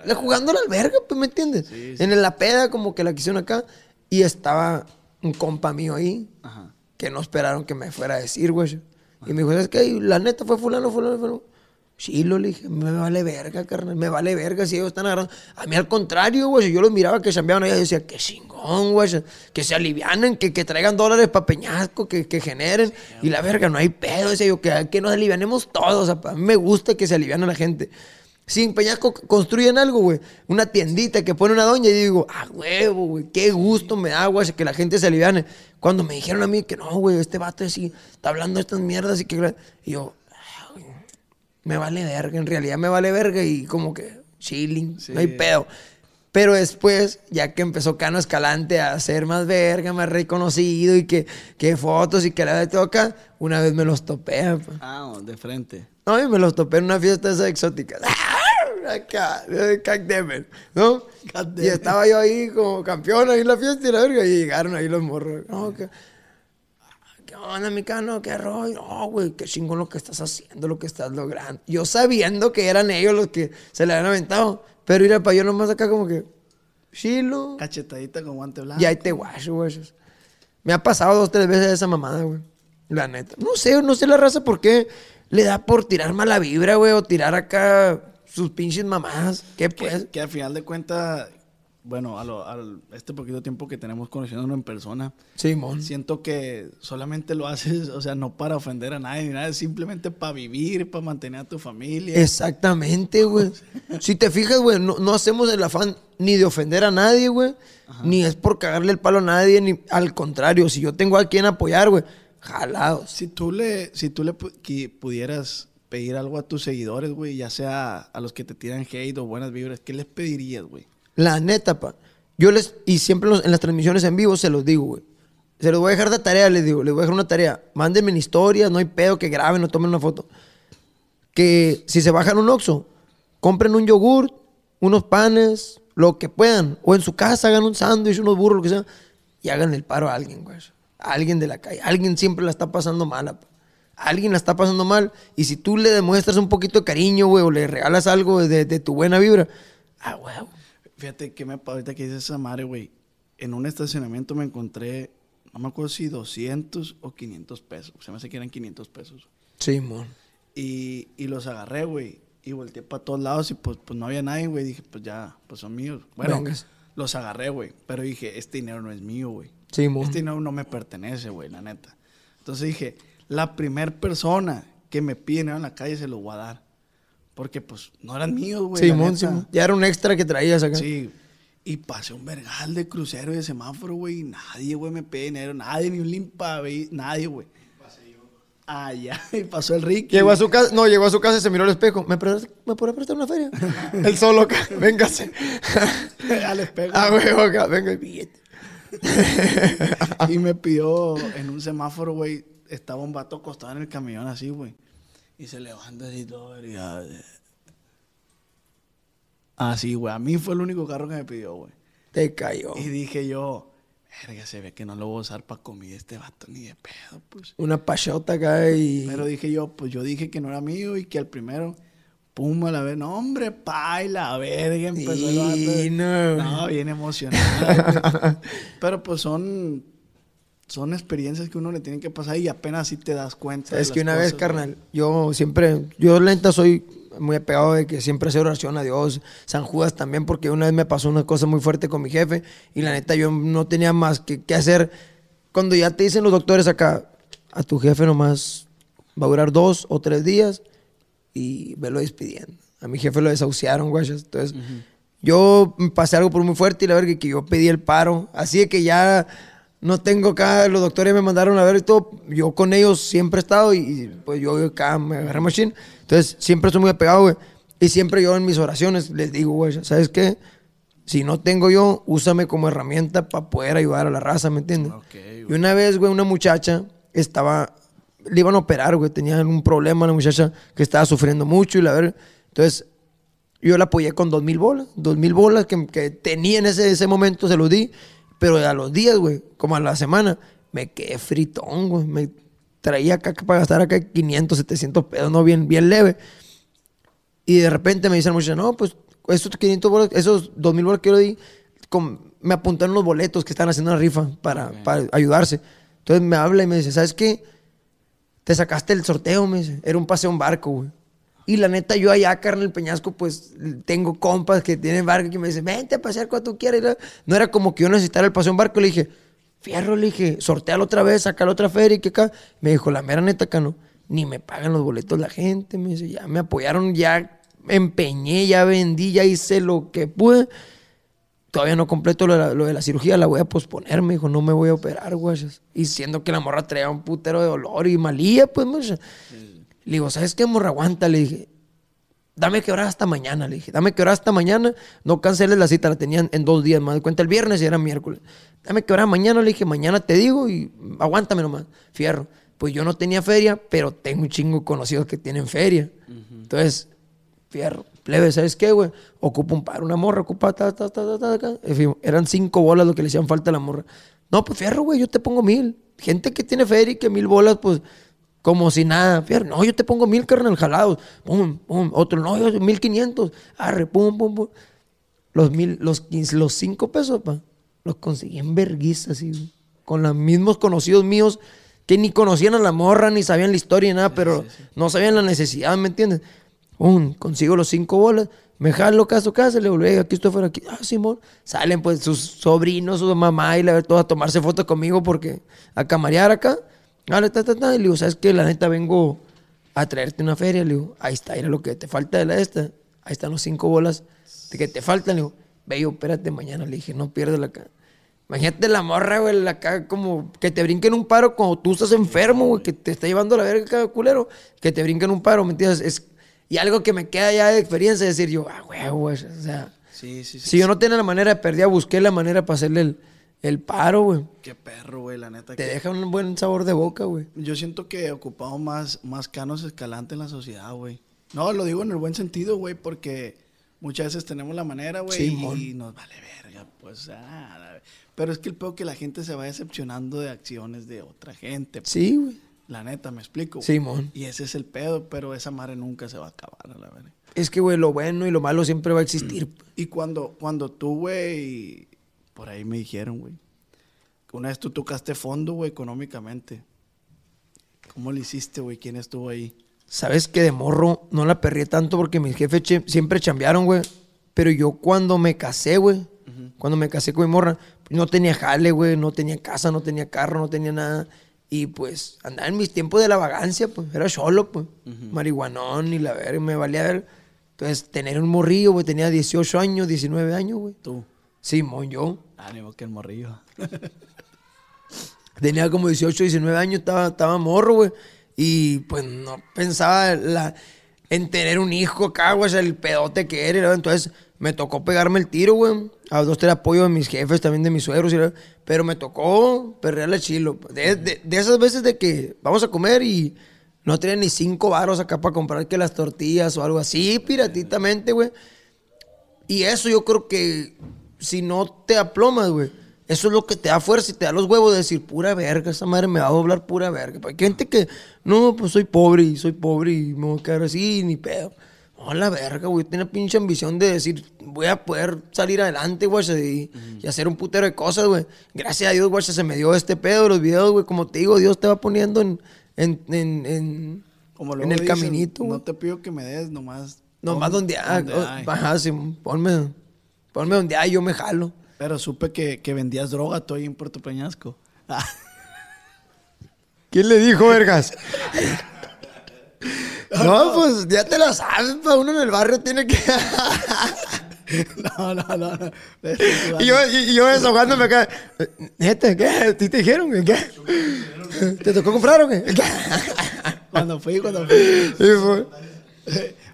Le jugando a la verga, pues, ¿me entiendes? En la peda, como que la quisieron acá. Y estaba un compa mío ahí, Ajá. que no esperaron que me fuera a decir, güey. Y me dijo, ¿sabes qué? Y La neta fue fulano, fulano, fulano. Sí, lo le dije, me vale verga, carnal, me vale verga si ellos están agarrando. A mí al contrario, güey, si yo los miraba que chambeaban ahí, yo decía, qué chingón, güey, que se alivianen, que, que traigan dólares para Peñasco, que, que generen. y la verga, no hay pedo, decía yo, que, que nos alivianemos todos. O sea, a mí me gusta que se aliviane la gente. Si en Peñasco construyen algo, güey, una tiendita que pone una doña y digo, ah, huevo, güey, qué gusto me da, güey, que la gente se aliviane. Cuando me dijeron a mí que no, güey, este vato así, está hablando de estas mierdas y que... Y yo, ah, güey, me vale verga, en realidad me vale verga y como que chilling, no hay pedo. Pero después, ya que empezó Cano Escalante a ser más verga, más reconocido y que, que fotos y que la de acá, una vez me los topé, pa. Ah, de frente. No, y me los topé en una fiesta esa exótica. Acá, de Cackdemer, ¿no? Y estaba yo ahí como campeón ahí en la fiesta y la verga, y llegaron ahí los morros. No, que, ¿Qué onda, mi cano? ¿Qué rollo? No, güey, qué chingón lo que estás haciendo, lo que estás logrando. Yo sabiendo que eran ellos los que se le habían aventado. Pero ir para yo nomás acá como que, chilo. Cachetadita con guante blanco. Y ahí te guacho, güey. Me ha pasado dos, tres veces esa mamada, güey. La neta. No sé, no sé la raza por qué le da por tirar mala vibra, güey, o tirar acá sus pinches mamadas. ¿Qué pues? Que, que al final de cuentas, bueno, a lo- al este poquito tiempo que tenemos conociéndonos en persona, Simón. siento que solamente lo haces, o sea, no para ofender a nadie ni nada, simplemente para vivir, para mantener a tu familia. Exactamente, güey. Si te fijas, güey, no, no hacemos el afán ni de ofender a nadie, güey. Ni es por cagarle el palo a nadie, ni al contrario. Si yo tengo a quien apoyar, güey, jalados. Si tú le, si tú le pudieras pedir algo a tus seguidores, güey, ya sea a los que te tiran hate o buenas vibras, ¿qué les pedirías, güey? La neta, pa. Yo les, y siempre en las transmisiones en vivo se los digo, güey. Se los voy a dejar de tarea, les digo. Les voy a dejar una tarea. Mándenme en historias, no hay pedo, que graben o tomen una foto. Que si se bajan un Oxxo, compren un yogur, unos panes, lo que puedan. O en su casa hagan un sándwich, unos burros, lo que sea. Y hagan el paro a alguien, güey. A alguien de la calle. Alguien siempre la está pasando mala, pa. Alguien la está pasando mal. Y si tú le demuestras un poquito de cariño, güey, o le regalas algo de, de tu buena vibra, ah, güey. Fíjate que me ahorita que dices esa madre, güey. En un estacionamiento me encontré, no me acuerdo si 200 o 500 pesos. Se me hace que eran 500 pesos. Simón. Y, y los agarré, güey. Y volteé para todos lados y pues, pues no había nadie, güey. Dije, pues ya, pues son míos. Bueno, Vengas. los agarré, güey. Pero dije, este dinero no es mío, güey. Simón. Este dinero no me pertenece, güey, la neta. Entonces dije, la primer persona que me pide dinero en la calle se lo voy a dar. Porque pues no eran míos, güey. Simón. Simón. Ya era un extra que traías acá. Sí. Y pasé un vergal de crucero y de semáforo, güey. y Nadie, güey, me pide dinero. Nadie, ni un limpa, güey. Nadie, güey. Ah, ya. Y pasó el Ricky. Llegó a su casa, no, llegó a su casa y se miró al espejo. ¿Me, prestas- ¿me podrá prestar una feria? Él solo acá, véngase. Al espejo. Ah, güey, acá, venga el billete. y me pidió en un semáforo, güey. Estaba un vato acostado en el camión así, güey. Y se levanta así todo. Y. Así, güey. A mí fue el único carro que me pidió, güey. Te cayó. Y dije yo, verga, se ve que no lo voy a usar para comida este vato ni de pedo, pues. Una pachota acá y. Pero dije yo, pues yo dije que no era mío y que al primero, pum, a la vez, no, hombre, pa, y la verga, empezó el vato. Y no. No, bien emocionado. Pero pues son, son experiencias que uno le tiene que pasar y apenas así te das cuenta. de Es que las una vez, carnal, yo siempre, yo lenta soy muy apegado de que siempre hace oración a Dios, San Judas también, porque una vez me pasó una cosa muy fuerte con mi jefe y la neta yo no tenía más que, que hacer. Cuando ya te dicen los doctores acá, a tu jefe nomás va a durar dos o tres días y velo despidiendo. A mi jefe lo desahuciaron, güey. Entonces, yo me pasé algo por muy fuerte y la verdad que yo pedí el paro. Así de que ya no tengo acá, los doctores me mandaron a ver y todo. Yo con ellos siempre he estado y, pues yo acá me agarré machine. Entonces, siempre estoy muy apegado, güey. Y siempre yo en mis oraciones les digo, güey, ¿sabes qué? Si no tengo yo, úsame como herramienta para poder ayudar a la raza, ¿me entiendes? Ok, y una vez, güey, una muchacha estaba, le iban a operar, güey, tenía un problema la muchacha que estaba sufriendo mucho y la verdad, entonces yo la apoyé con dos mil bolas, dos mil bolas que, que tenía en ese, ese momento, se los di, pero a los días, güey, como a la semana, me quedé fritón, güey, me traía acá para gastar acá 500, 700 pesos, no, bien, bien leve. Y de repente me dice la muchacha, no, pues esos 500 bolas, esos 2000 bolas que yo le di, con- me apuntaron los boletos que están haciendo una rifa para, para ayudarse. Entonces me habla y me dice, ¿sabes qué? Te sacaste el sorteo, me dice. Era un paseo en barco, güey. Y la neta, yo allá, carnal Peñasco, pues tengo compas que tienen barco que me dicen, vente a pasear cuando tú quieras. No era como que yo necesitara el paseo en barco. Le dije, fierro, le dije, sortealo otra vez, saca otra feria y que acá. Me dijo, la mera neta, acá no. Ni me pagan los boletos la gente. Me dice, ya me apoyaron, ya empeñé, ya vendí, ya hice lo que pude. Todavía no completo lo de, la, lo de la cirugía, la voy a posponer, me dijo, no me voy a operar, guachas. Y siendo que la morra traía un putero de dolor y malía, pues, guacha. Le digo, ¿sabes qué, morra? Aguanta, le dije. Dame que hora hasta mañana, le dije. Dame que hora hasta mañana. No canceles la cita, la tenían en dos días más. de cuenta el viernes y era miércoles. Dame que hora mañana, le dije. Mañana te digo y aguántame nomás. Fierro. Pues yo no tenía feria, pero tengo un chingo conocidos que tienen feria. Entonces, fierro. Plebe, ¿sabes qué, güey? Ocupa un par, una morra, ocupa ta, ta, ta, ta, ta. En fin, eran cinco bolas lo que le hacían falta a la morra. No, pues fierro, güey, yo te pongo mil. Gente que tiene feria y que mil bolas, pues, como si nada. Fierro, no, yo te pongo mil, carnal, jalados. Pum, pum. Otro, no, yo mil quinientos. Arre, pum, pum, pum. Los mil, los quince, los cinco pesos, pa, los conseguí en verguiza, así, güey. Con los mismos conocidos míos que ni conocían a la morra, ni sabían la historia, ni nada, pero no sabían la necesidad, ¿me entiendes? Un, consigo los cinco bolas, me jalo acá a su casa, le volví, aquí estoy fuera, aquí, ah, Simón. Salen pues sus sobrinos, su mamá y la ver todos a tomarse fotos conmigo porque a camarear acá. Dale, ta, ta, ta, y le digo, ¿sabes qué? La neta vengo a traerte una feria, le digo, ahí está, era lo que te falta de la esta, ahí están los cinco bolas de que te faltan, le digo, yo, espérate mañana, le dije, no pierdas la acá. Imagínate la morra, güey, acá como que te brinquen un paro cuando tú estás enfermo, güey, que te está llevando la verga culero, que te brinquen un paro, ¿me entiendes? Es, y algo que me queda ya de experiencia es decir yo, ah, güey, o sea, Sí, sí, sí. si yo no tenía la manera de perder, busqué la manera para hacerle el, el paro, güey. Qué perro, güey, la neta. Te que- deja un buen sabor de boca, güey. Yo siento que ocupamos más, más canos escalante en la sociedad, güey. No, lo digo en el buen sentido, güey, porque muchas veces tenemos la manera, güey, y nos vale verga, pues, ah, la- pero es que el peor que la gente se va decepcionando de acciones de otra gente. pues. Sí, güey. La neta, me explico. güey? Simón. Y ese es el pedo, pero esa madre nunca se va a acabar, a la verga. Es que, güey, lo bueno y lo malo siempre va a existir. Y cuando, cuando tú, güey, por ahí me dijeron, güey, que una vez tú tocaste fondo, güey, económicamente. ¿Cómo le hiciste, güey? ¿Quién estuvo ahí? Sabes que de morro no la perré tanto porque mis jefes che- siempre chambearon, güey. Pero yo cuando me casé, güey, cuando me casé con mi morra, no tenía jale, güey, no tenía casa, no tenía carro, no tenía nada. Y pues andaba en mis tiempos de la vagancia, pues. Era solo, pues. Marihuanón y la verga, me valía ver. Entonces, tener un morrillo, güey, tenía 18 años, 19 años, güey. Tú. Simón, yo. Ánimo que el morrillo. Tenía como 18, 19 años, estaba, estaba morro, güey. Y pues no pensaba la- en tener un hijo acá, güey, o sea, el pedote que era. ¿no? Entonces me tocó pegarme el tiro, güey. A dos, tres apoyo de mis jefes, también de mis suegros. Pero me tocó perrearle chilo. De, esas veces de que vamos a comer y no tenía ni cinco varos acá para comprar que las tortillas o algo así, piratitamente, güey. Y eso yo creo que si no te aplomas, güey, eso es lo que te da fuerza y te da los huevos de decir, pura verga, esa madre me va a doblar pura verga. Hay gente que, no, pues soy pobre y soy pobre y me voy a quedar así, ni pedo. No, la verga, güey, tiene pinche ambición de decir, voy a poder salir adelante, güey, y, y hacer un putero de cosas, güey. Gracias a Dios, güey, se me dio este pedo de los videos, güey. Como te digo, Dios te va poniendo en, en, en, en, Como en luego el dicen, caminito, güey. No te pido que me des, nomás. Nomás donde, hay. donde hay. Ajá, sí, ponme, ponme donde hay, yo me jalo. Pero supe que, que vendías droga tú ahí en Puerto Peñasco. ¿Quién le dijo, vergas? No, pues ya te la sabes, pa. Uno en el barrio tiene que. no, no, no. no. y, yo, y, yo desahogándome acá. Neta, ¿qué? ¿Sí te dijeron? ¿Qué? ¿Te tocó comprar o qué? Cuando fui, cuando fui. Fue-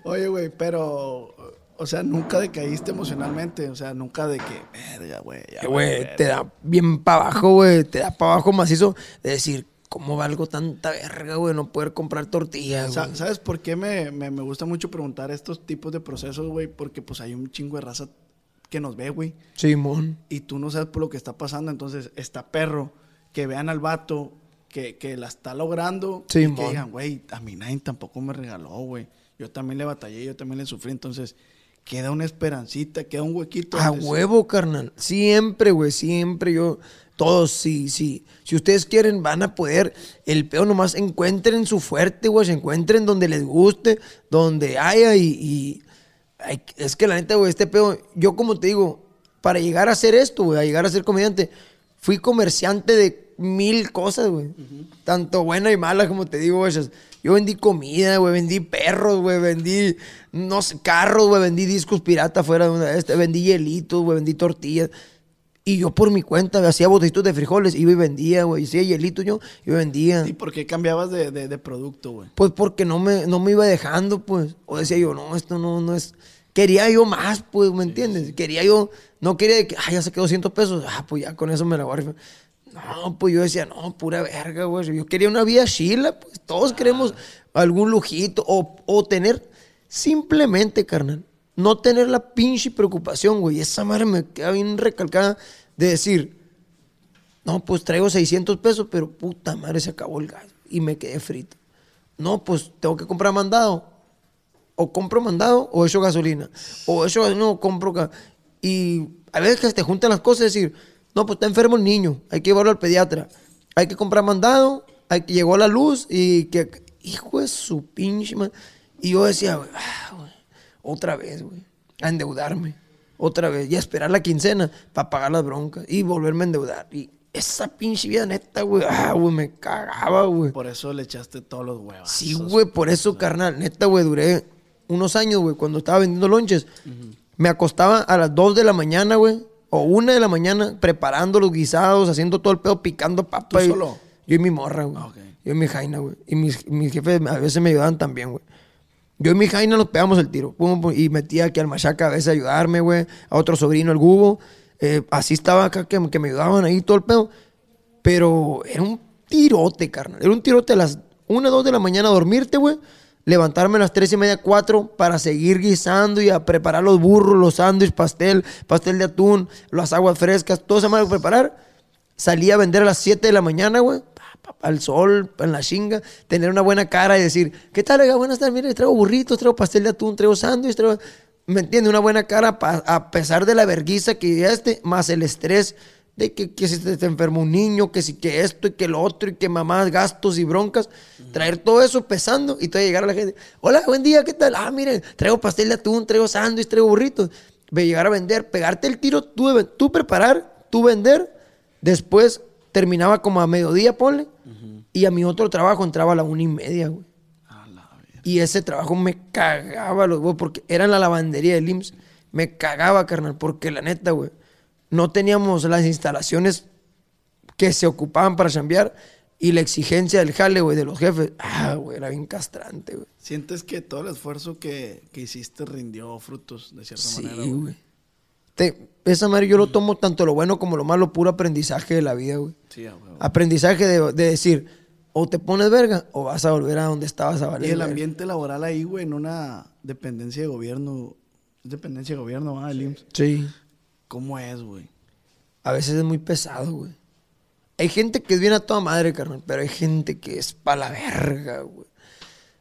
Oye, güey, pero. O sea, nunca decaíste emocionalmente. O sea, nunca de que. Verga, güey. Güey, verga". te da bien para abajo, güey. Te da para abajo macizo de decir, ¿cómo valgo tanta verga, güey? No poder comprar tortillas, güey. ¿Sabes por qué me, me, me gusta mucho preguntar estos tipos de procesos, güey? Porque pues hay un chingo de raza que nos ve, güey. Simón. Y tú no sabes por lo que está pasando. Entonces, está perro. Que vean al vato que, que la está logrando. Sí, y que digan, güey, a mí nadie tampoco me regaló, güey. Yo también le batallé, yo también le sufrí. Entonces, queda una esperancita, queda un huequito. A huevo, carnal. Siempre, güey, siempre yo. Todos, sí, sí. Si ustedes quieren, van a poder. El peo nomás encuentren su fuerte, güey. Encuentren donde les guste, donde haya. Y, y- ay, es que la neta, güey, este peo. Yo, como te digo, para llegar a hacer esto, güey, a llegar a ser comediante, fui comerciante de mil cosas, güey. Tanto buenas y malas, como te digo, güey. Yo vendí comida, güey, vendí perros, güey, vendí, no sé, carros, güey, vendí discos pirata fuera de una de estas, vendí hielitos, güey, vendí tortillas. Y yo por mi cuenta hacía botellitos de frijoles, iba y vendía, güey, hacía hielitos yo, yo vendía. ¿Y por qué cambiabas de, de- de producto, güey? Pues porque no me, no me iba dejando, pues. O decía yo, no, esto no, no es. Quería yo más, pues, ¿me entiendes? Quería yo, no quería que, ah, ya se quedó 100 pesos, ah, pues ya con eso me la rifar. No, pues yo decía, no, pura verga, güey. Yo quería una vida chila, pues todos queremos algún lujito o, o tener, simplemente, carnal, no tener la pinche preocupación, güey. Esa madre me queda bien recalcada de decir, no, pues traigo 600 pesos, pero puta madre, se acabó el gas y me quedé frito. No, pues tengo que comprar mandado. O compro mandado o echo gasolina. O echo gasolina o compro... Y a veces que te juntan las cosas y decir, no, pues está enfermo el niño, hay que llevarlo al pediatra. Hay que comprar mandado, hay que llegó la luz y que... Hijo de su pinche madre. Y yo decía, ah, otra vez, güey, a endeudarme. Otra vez. Y a esperar la quincena para pagar las broncas y volverme a endeudar. Y esa pinche vida neta, güey, ah, güey, me cagaba, güey. Por eso le echaste todos los huevos. Sí, güey, por eso, carnal. Neta, güey, duré unos años, güey, cuando estaba vendiendo lonches. Me acostaba a las 2 de la mañana, güey, o 1 de la mañana, preparando los guisados, haciendo todo el pedo, picando papa. ¿Tú y- solo? Yo y mi morra, güey. Ah, ok. Yo y mi jaina, güey. Y mis, mis jefes a veces me ayudaban también, güey. Yo y mi jaina nos pegamos el tiro. Pum, pum, y metía aquí al machaca a veces a ayudarme, güey. A otro sobrino, el Gubo. Eh, así estaba acá que, que me ayudaban ahí todo el pedo. Pero era un tirote, carnal. Era un tirote a las 1, 2 de la mañana a dormirte, güey. Levantarme a las 3 y media, 4 para seguir guisando y a preparar los burros, los sándwiches, pastel, pastel de atún, las aguas frescas, todo esa madre preparar. Salía a vender a las 7 de la mañana, güey. Al sol, en la chinga. Tener una buena cara y decir, ¿qué tal, oiga? Buenas tardes, mire, traigo burritos, traigo pastel de atún, traigo sándwich, traigo... ¿Me entiende? Una buena cara pa- a pesar de la verguiza que ya este, más el estrés De que, que si te, te enfermó un niño, que si que esto y que lo otro, y que mamás, gastos y broncas. Traer todo eso pesando y todavía llegar a la gente. Hola, buen día, ¿qué tal? Ah, miren, traigo pastel de atún, traigo sándwich, traigo burritos. Llegar a vender, pegarte el tiro, tú, tú preparar, tú vender. Después terminaba como a mediodía, ponle. Y a mi otro trabajo entraba a la una y media, güey. Y ese trabajo me cagaba los huevos porque era en la lavandería del IMSS. Me cagaba, carnal, porque la neta, güey, no teníamos las instalaciones que se ocupaban para chambear y la exigencia del jale, güey, de los jefes. Ah, güey, era bien castrante, güey. ¿Sientes que todo el esfuerzo que, que hiciste rindió frutos de cierta Sí, manera? güey? güey. Te- Esa madre yo lo tomo tanto lo bueno como lo malo, puro aprendizaje de la vida, güey. Sí, huevo. Aprendizaje de, de decir, o te pones verga o vas a volver a donde estabas a valer. Y el verga. ambiente laboral ahí, güey, en una dependencia de gobierno. ¿Es dependencia de gobierno, ah, el IMSS? Sí. ¿Cómo es, güey? A veces es muy pesado, güey. Hay gente que es bien a toda madre, carnal, pero hay gente que es pa' la verga, güey.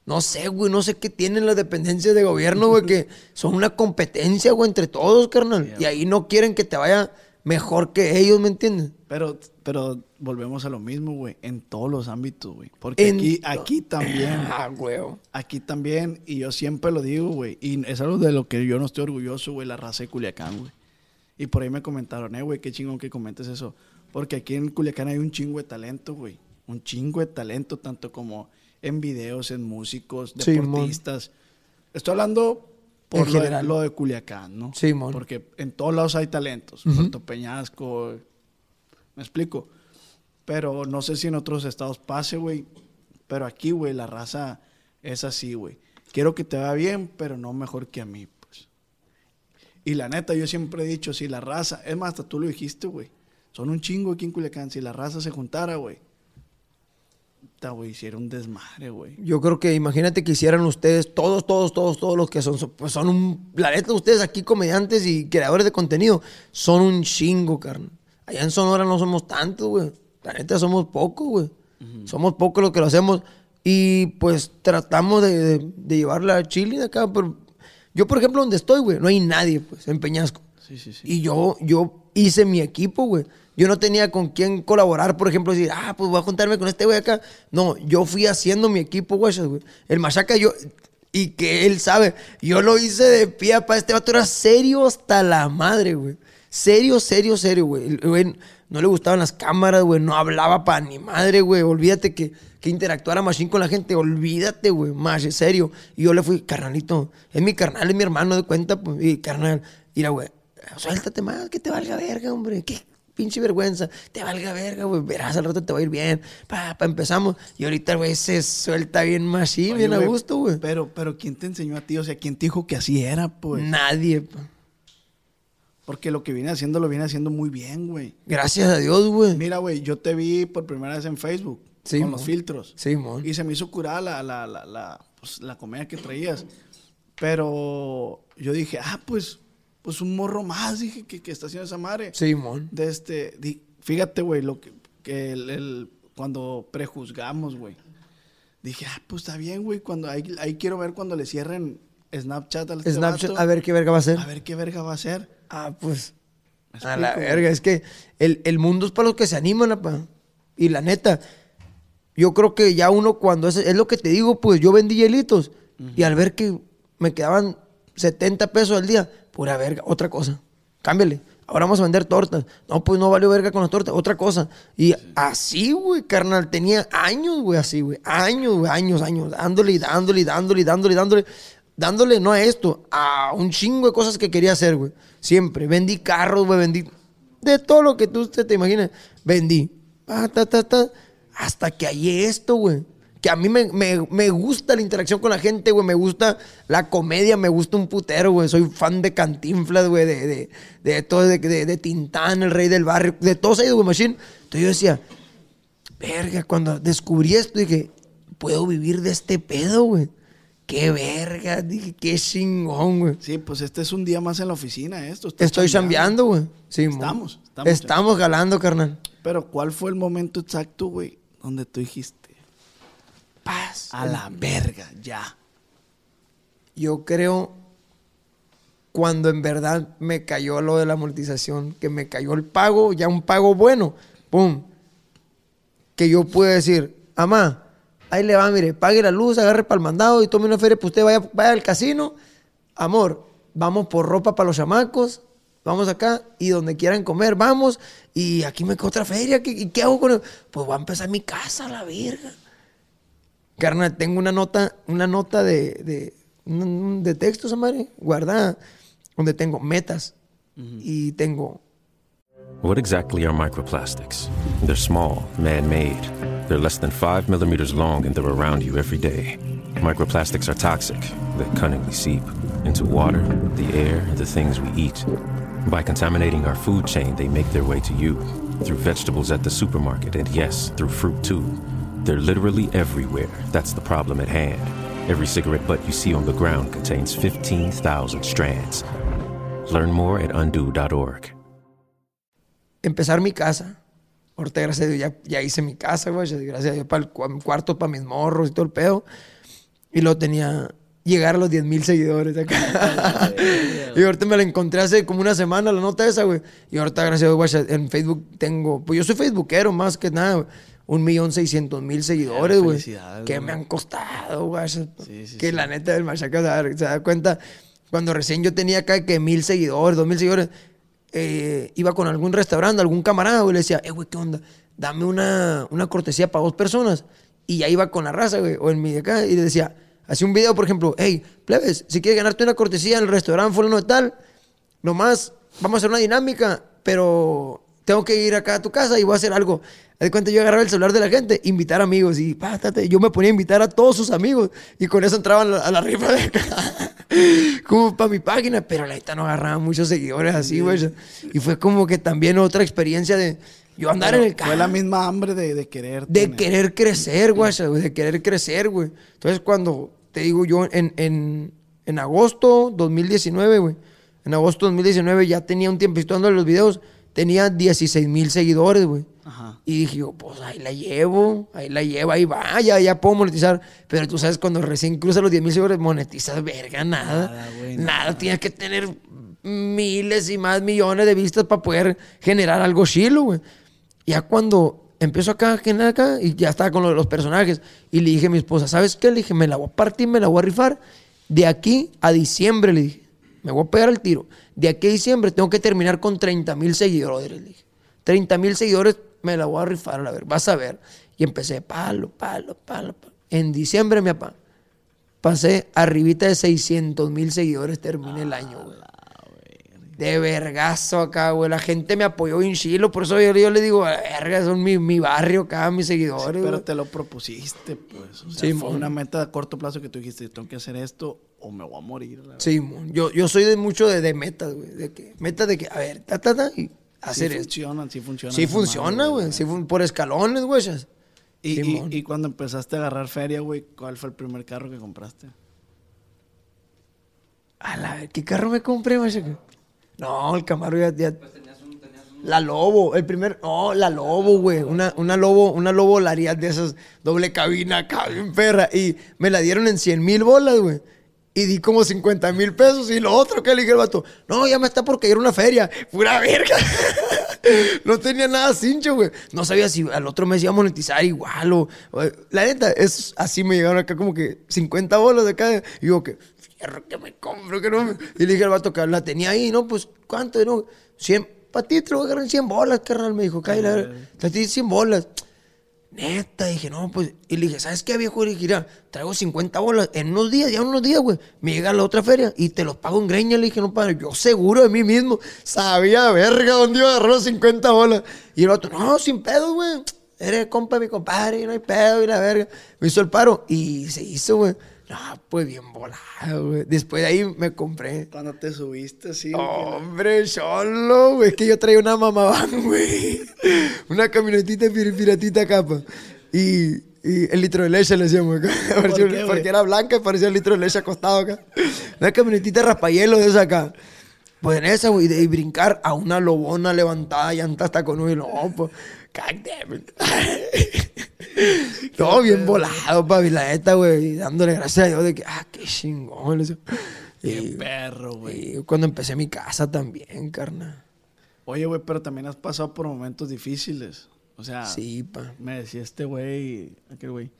No sé, güey, no sé qué tienen las dependencias de gobierno, güey, que son una competencia, güey, entre todos, carnal. Y ahí no quieren que te vaya mejor que ellos, ¿me entiendes? Pero, pero volvemos a lo mismo, güey, en todos los ámbitos, güey. Porque En aquí, aquí también, Ah, güey. aquí también, y yo siempre lo digo, güey, y es algo de lo que yo no estoy orgulloso, güey, la raza de Culiacán, güey. Y por ahí me comentaron, eh, güey, qué chingón que comentes eso. Porque aquí en Culiacán hay un chingo de talento, güey. Un chingo de talento, tanto como en videos, en músicos, Sí, deportistas. Estoy hablando por En lo de, lo de Culiacán, ¿no? Sí, mon. Porque en todos lados hay talentos. Puerto Peñasco, me explico. Pero no sé si en otros estados pase, güey. Pero aquí, güey, la raza es así, güey. Quiero que te vaya bien, pero no mejor que a mí, pues. Y la neta, yo siempre he dicho, si la raza, es más, hasta tú lo dijiste, güey. Son un chingo aquí en Culiacán. Si la raza se juntara, güey. Güey, hiciera un desmadre, güey. Yo creo que imagínate que hicieran ustedes, todos, todos, todos, todos los que son, pues son un, la neta, ustedes aquí comediantes y creadores de contenido, son un chingo, carnal. Allá en Sonora no somos tantos, güey. La neta somos pocos, güey. Somos pocos los que lo hacemos y pues tratamos de, de, de llevarla a Chile de acá, pero yo, por ejemplo, donde estoy, güey, no hay nadie, pues, en Peñasco. Sí, sí, sí. Y yo, yo hice mi equipo, güey. Yo no tenía con quién colaborar, por ejemplo, decir, ah, pues voy a juntarme con este güey acá. No, yo fui haciendo mi equipo, güey. El machaca, yo, y que él sabe, yo lo hice de pie para este vato, era serio hasta la madre, güey. Serio, serio, serio, güey. Güey no le gustaban las cámaras, güey, no hablaba para ni madre, güey. Olvídate que, que interactuara Machine con la gente, olvídate, güey, más, serio. Y yo le fui, carnalito, es mi carnal, es mi hermano, de cuenta, pues, y carnal, mira, güey, suéltate más, que te valga verga, hombre, qué pinche vergüenza, te valga verga, güey, verás, al rato te va a ir bien, pa, pa, empezamos, y ahorita, güey, se suelta bien machine, Oye, bien a gusto, güey. Pero, pero ¿quién te enseñó a ti? O sea, ¿quién te dijo que así era, pues? Nadie, pa. Porque lo que viene haciendo lo viene haciendo muy bien, güey. gracias a Dios, güey. Mira, güey, yo te vi por primera vez en Facebook Sí, con mon. los filtros. Sí, mon. Y se me hizo curada la, la, la, la, pues, la comedia que traías. Pero yo dije, ah, pues, pues un morro más, dije, que, que está haciendo esa madre. Sí, mon. De este, di- fíjate, güey, lo que, que el, el- cuando prejuzgamos, güey. Dije, ah, pues está bien, güey, cuando ahí, ahí quiero ver cuando le cierren Snapchat al este Snapchat, vato. a ver qué verga va a ser. A ver qué verga va a hacer. Ah, pues. Me A la explico, verga, es que el, el mundo es para los que se animan, apa. Y la neta, yo creo que ya uno cuando es, es lo que te digo, pues yo vendí hielitos. Y al ver que me quedaban 70 pesos al día, pura verga, otra cosa. Cámbiale. Ahora vamos a vender tortas. No, pues no valió verga con las tortas, otra cosa. Y así, güey, carnal, tenía años, güey, así, güey. Años, güey, años, años. Dándole y dándole y dándole y dándole y dándole. Dándole, no a esto, a un chingo de cosas que quería hacer, güey. Siempre. Vendí carros, güey, vendí. De todo lo que tú te, te imaginas, vendí. Pa, ta, ta, ta, hasta que hallé esto, güey. Que a mí me, me- me gusta la interacción con la gente, güey. Me gusta la comedia, me gusta un putero, güey. Soy fan de Cantinflas, güey. De, de, de todo, de, de, de Tintán, el rey del barrio. De todos ellos, güey, Machine. Entonces yo decía, verga, cuando descubrí esto, dije, puedo vivir de este pedo, güey. Qué verga, dije, qué chingón, güey. Sí, pues este es un día más en la oficina, esto. estás Estoy chambeando, güey. Sí, mo. Estamos, estamos Estamos galando, carnal. Pero ¿cuál fue el momento exacto, güey, donde tú dijiste, Paz. a la verga, ya? Yo creo cuando en verdad me cayó lo de la amortización, que me cayó el pago, ya un pago bueno, ¡pum! Que yo pude decir, amá, ahí le va, mire, pague la luz, agarre para el mandado y tome una feria, pues usted vaya, vaya al casino. Amor, vamos por ropa para los chamacos, vamos acá y donde quieran comer, vamos. Y aquí me queda otra feria, ¿qué, y qué hago con eso? Pues voy a empezar mi casa, la verga. Carnal, tengo una nota, una nota de, de, de texto, esa madre, guardada, donde tengo metas y tengo What exactly are microplastics? They're small, man made. They're less than five millimeters long and they're around you every day. Microplastics are toxic. They cunningly seep into water, the air, and the things we eat. By contaminating our food chain, they make their way to you through vegetables at the supermarket, and yes, through fruit too. They're literally everywhere. That's the problem at hand. Every cigarette butt you see on the ground contains 15,000 strands. Learn more at undo.org. empezar mi casa. Ahorita, gracias a Dios, ya, ya hice mi casa, güey. Gracias a Dios, para el cua- cuarto, para mis morros y todo el pedo. Y luego tenía llegar a los 10 mil seguidores acá. y ahorita me la encontré hace como una semana, la nota esa, güey. Y ahorita, gracias a Dios, güey, en Facebook tengo... Pues yo soy facebookero más que nada, güey. Un millón seiscientos mil seguidores, güey. felicidades, Que güey. me han costado, güey. sí, que sí. la neta del machaca se da, se da cuenta. Cuando recién yo tenía acá que mil seguidores, dos mil seguidores, eh, iba con algún restaurante, algún camarada, güey, le decía, eh, güey, ¿qué onda? Dame una, una cortesía para dos personas. Y ya iba con la raza, güey, o en mi de acá, y le decía, hacía un video, por ejemplo, hey, plebes, si quieres ganarte una cortesía en el restaurante fulano de tal, nomás vamos a hacer una dinámica, pero tengo que ir acá a tu casa y voy a hacer algo. De cuenta, yo agarraba el celular de la gente, invitar amigos y pátate, yo me ponía a invitar a todos sus amigos y con eso entraban a la, rifa de acá, como para mi página, pero la neta no agarraba muchos seguidores así, güey. Y fue como que también otra experiencia de yo andar en el carro. Fue la misma hambre de, de querer. De tener. querer crecer, güey, de querer crecer, güey. Entonces, cuando te digo yo, en, en, en agosto 2019, güey, en agosto 2019 ya tenía un tiempito dando los videos, tenía 16 mil seguidores, güey. Y dije yo, pues ahí la llevo, ahí la llevo, ahí va, ya, ya puedo monetizar. Pero tú sabes, cuando recién cruza los 10 mil seguidores, monetizas verga, nada. Nada, güey, nada, tienes que tener miles y más millones de vistas para poder generar algo chilo, güey. Ya cuando empiezo acá, generar acá, y ya estaba con lo de los personajes, y le dije a mi esposa, ¿sabes qué? Le dije, me la voy a partir, me la voy a rifar. De aquí a diciembre, le dije, me voy a pegar el tiro. De aquí a diciembre tengo que terminar con 30 mil seguidores, le dije. 30 mil seguidores me la voy a rifar, a ver, vas a ver. Y empecé, palo, palo, palo, palo. En diciembre, mi papá, pasé arribita de 600 mil seguidores, terminé el año, güey. De vergazo acá, güey. La gente me apoyó bien chilo. Por eso yo, yo le digo, verga, son mi, mi barrio acá, mis seguidores. Pero güey". te lo propusiste, pues. O sea, Sí, fue una meta a corto plazo que tú dijiste, tengo que hacer esto o me voy a morir. la verdad. Sí, mon. yo, yo soy de mucho de, de metas, güey. De que, metas de que, a ver, ta, ta, ta, y hacer sí esto. funcionan, sí funcionan. Sí funciona, madre, güey. Sí por escalones, güey. Y, y, cuando empezaste a agarrar feria, güey, ¿cuál fue el primer carro que compraste? A la ver, ¿qué carro me compré, güey? No, el Camaro ya... ya- La Lobo, el primer... No, la Lobo, güey. Una, una Lobo, una Lobo Lariat de esas doble cabina bien perra. Y me la dieron en 100 mil bolas, güey. Y di como 50 mil pesos. Y lo otro que le dije al vato, no, ya me está por caer una feria. Pura verga. no tenía nada cincho, güey. No sabía si al otro mes iba a monetizar igual o... o- La neta, es así me llegaron acá como que 50 bolas de acá. Y yo que, fierro que me compro, que no me... Y le dije al vato que la tenía ahí, ¿no? Pues, ¿cuánto? No, 100... Para ti te lo voy a agarrar en 100 bolas, carnal. Me dijo, cállate, te di 100 bolas. Neta, dije, no, pues. Y le dije, ¿sabes qué, viejo? Le dije, mira, traigo 50 bolas. En unos días, ya unos días, güey. Me llega a la otra feria y te los pago en greña. Le dije, no, padre, yo seguro de mí mismo. Sabía, verga, dónde iba a agarrar los 50 bolas. Y el otro, no, sin pedo, güey. Eres compa de mi compadre, no hay pedo, y la verga. Me hizo el paro y se hizo, güey. No, pues bien volado, güey. Después de ahí me compré. Cuando te subiste, sí. Hombre, solo, güey. Es que yo traía una mamabán, güey. Una camionetita pir- piratita capa. Y, y el litro de leche le decíamos acá. Qué, porque era blanca y parecía el litro de leche acostado acá. Una camionetita raspahielo de esa acá. Pues en esa, güey, de y brincar a una lobona levantada, llanta hasta con uno. No, pues, God damn it. Todo bien volado, papi, la neta, güey. y Dándole gracias a Dios de que, ah, qué chingón. decía. Qué Y- perro, güey. cuando empecé mi casa también, carnal. Oye, güey, pero también has pasado por momentos difíciles. O sea, Sí, pa. me decía este güey, aquel güey,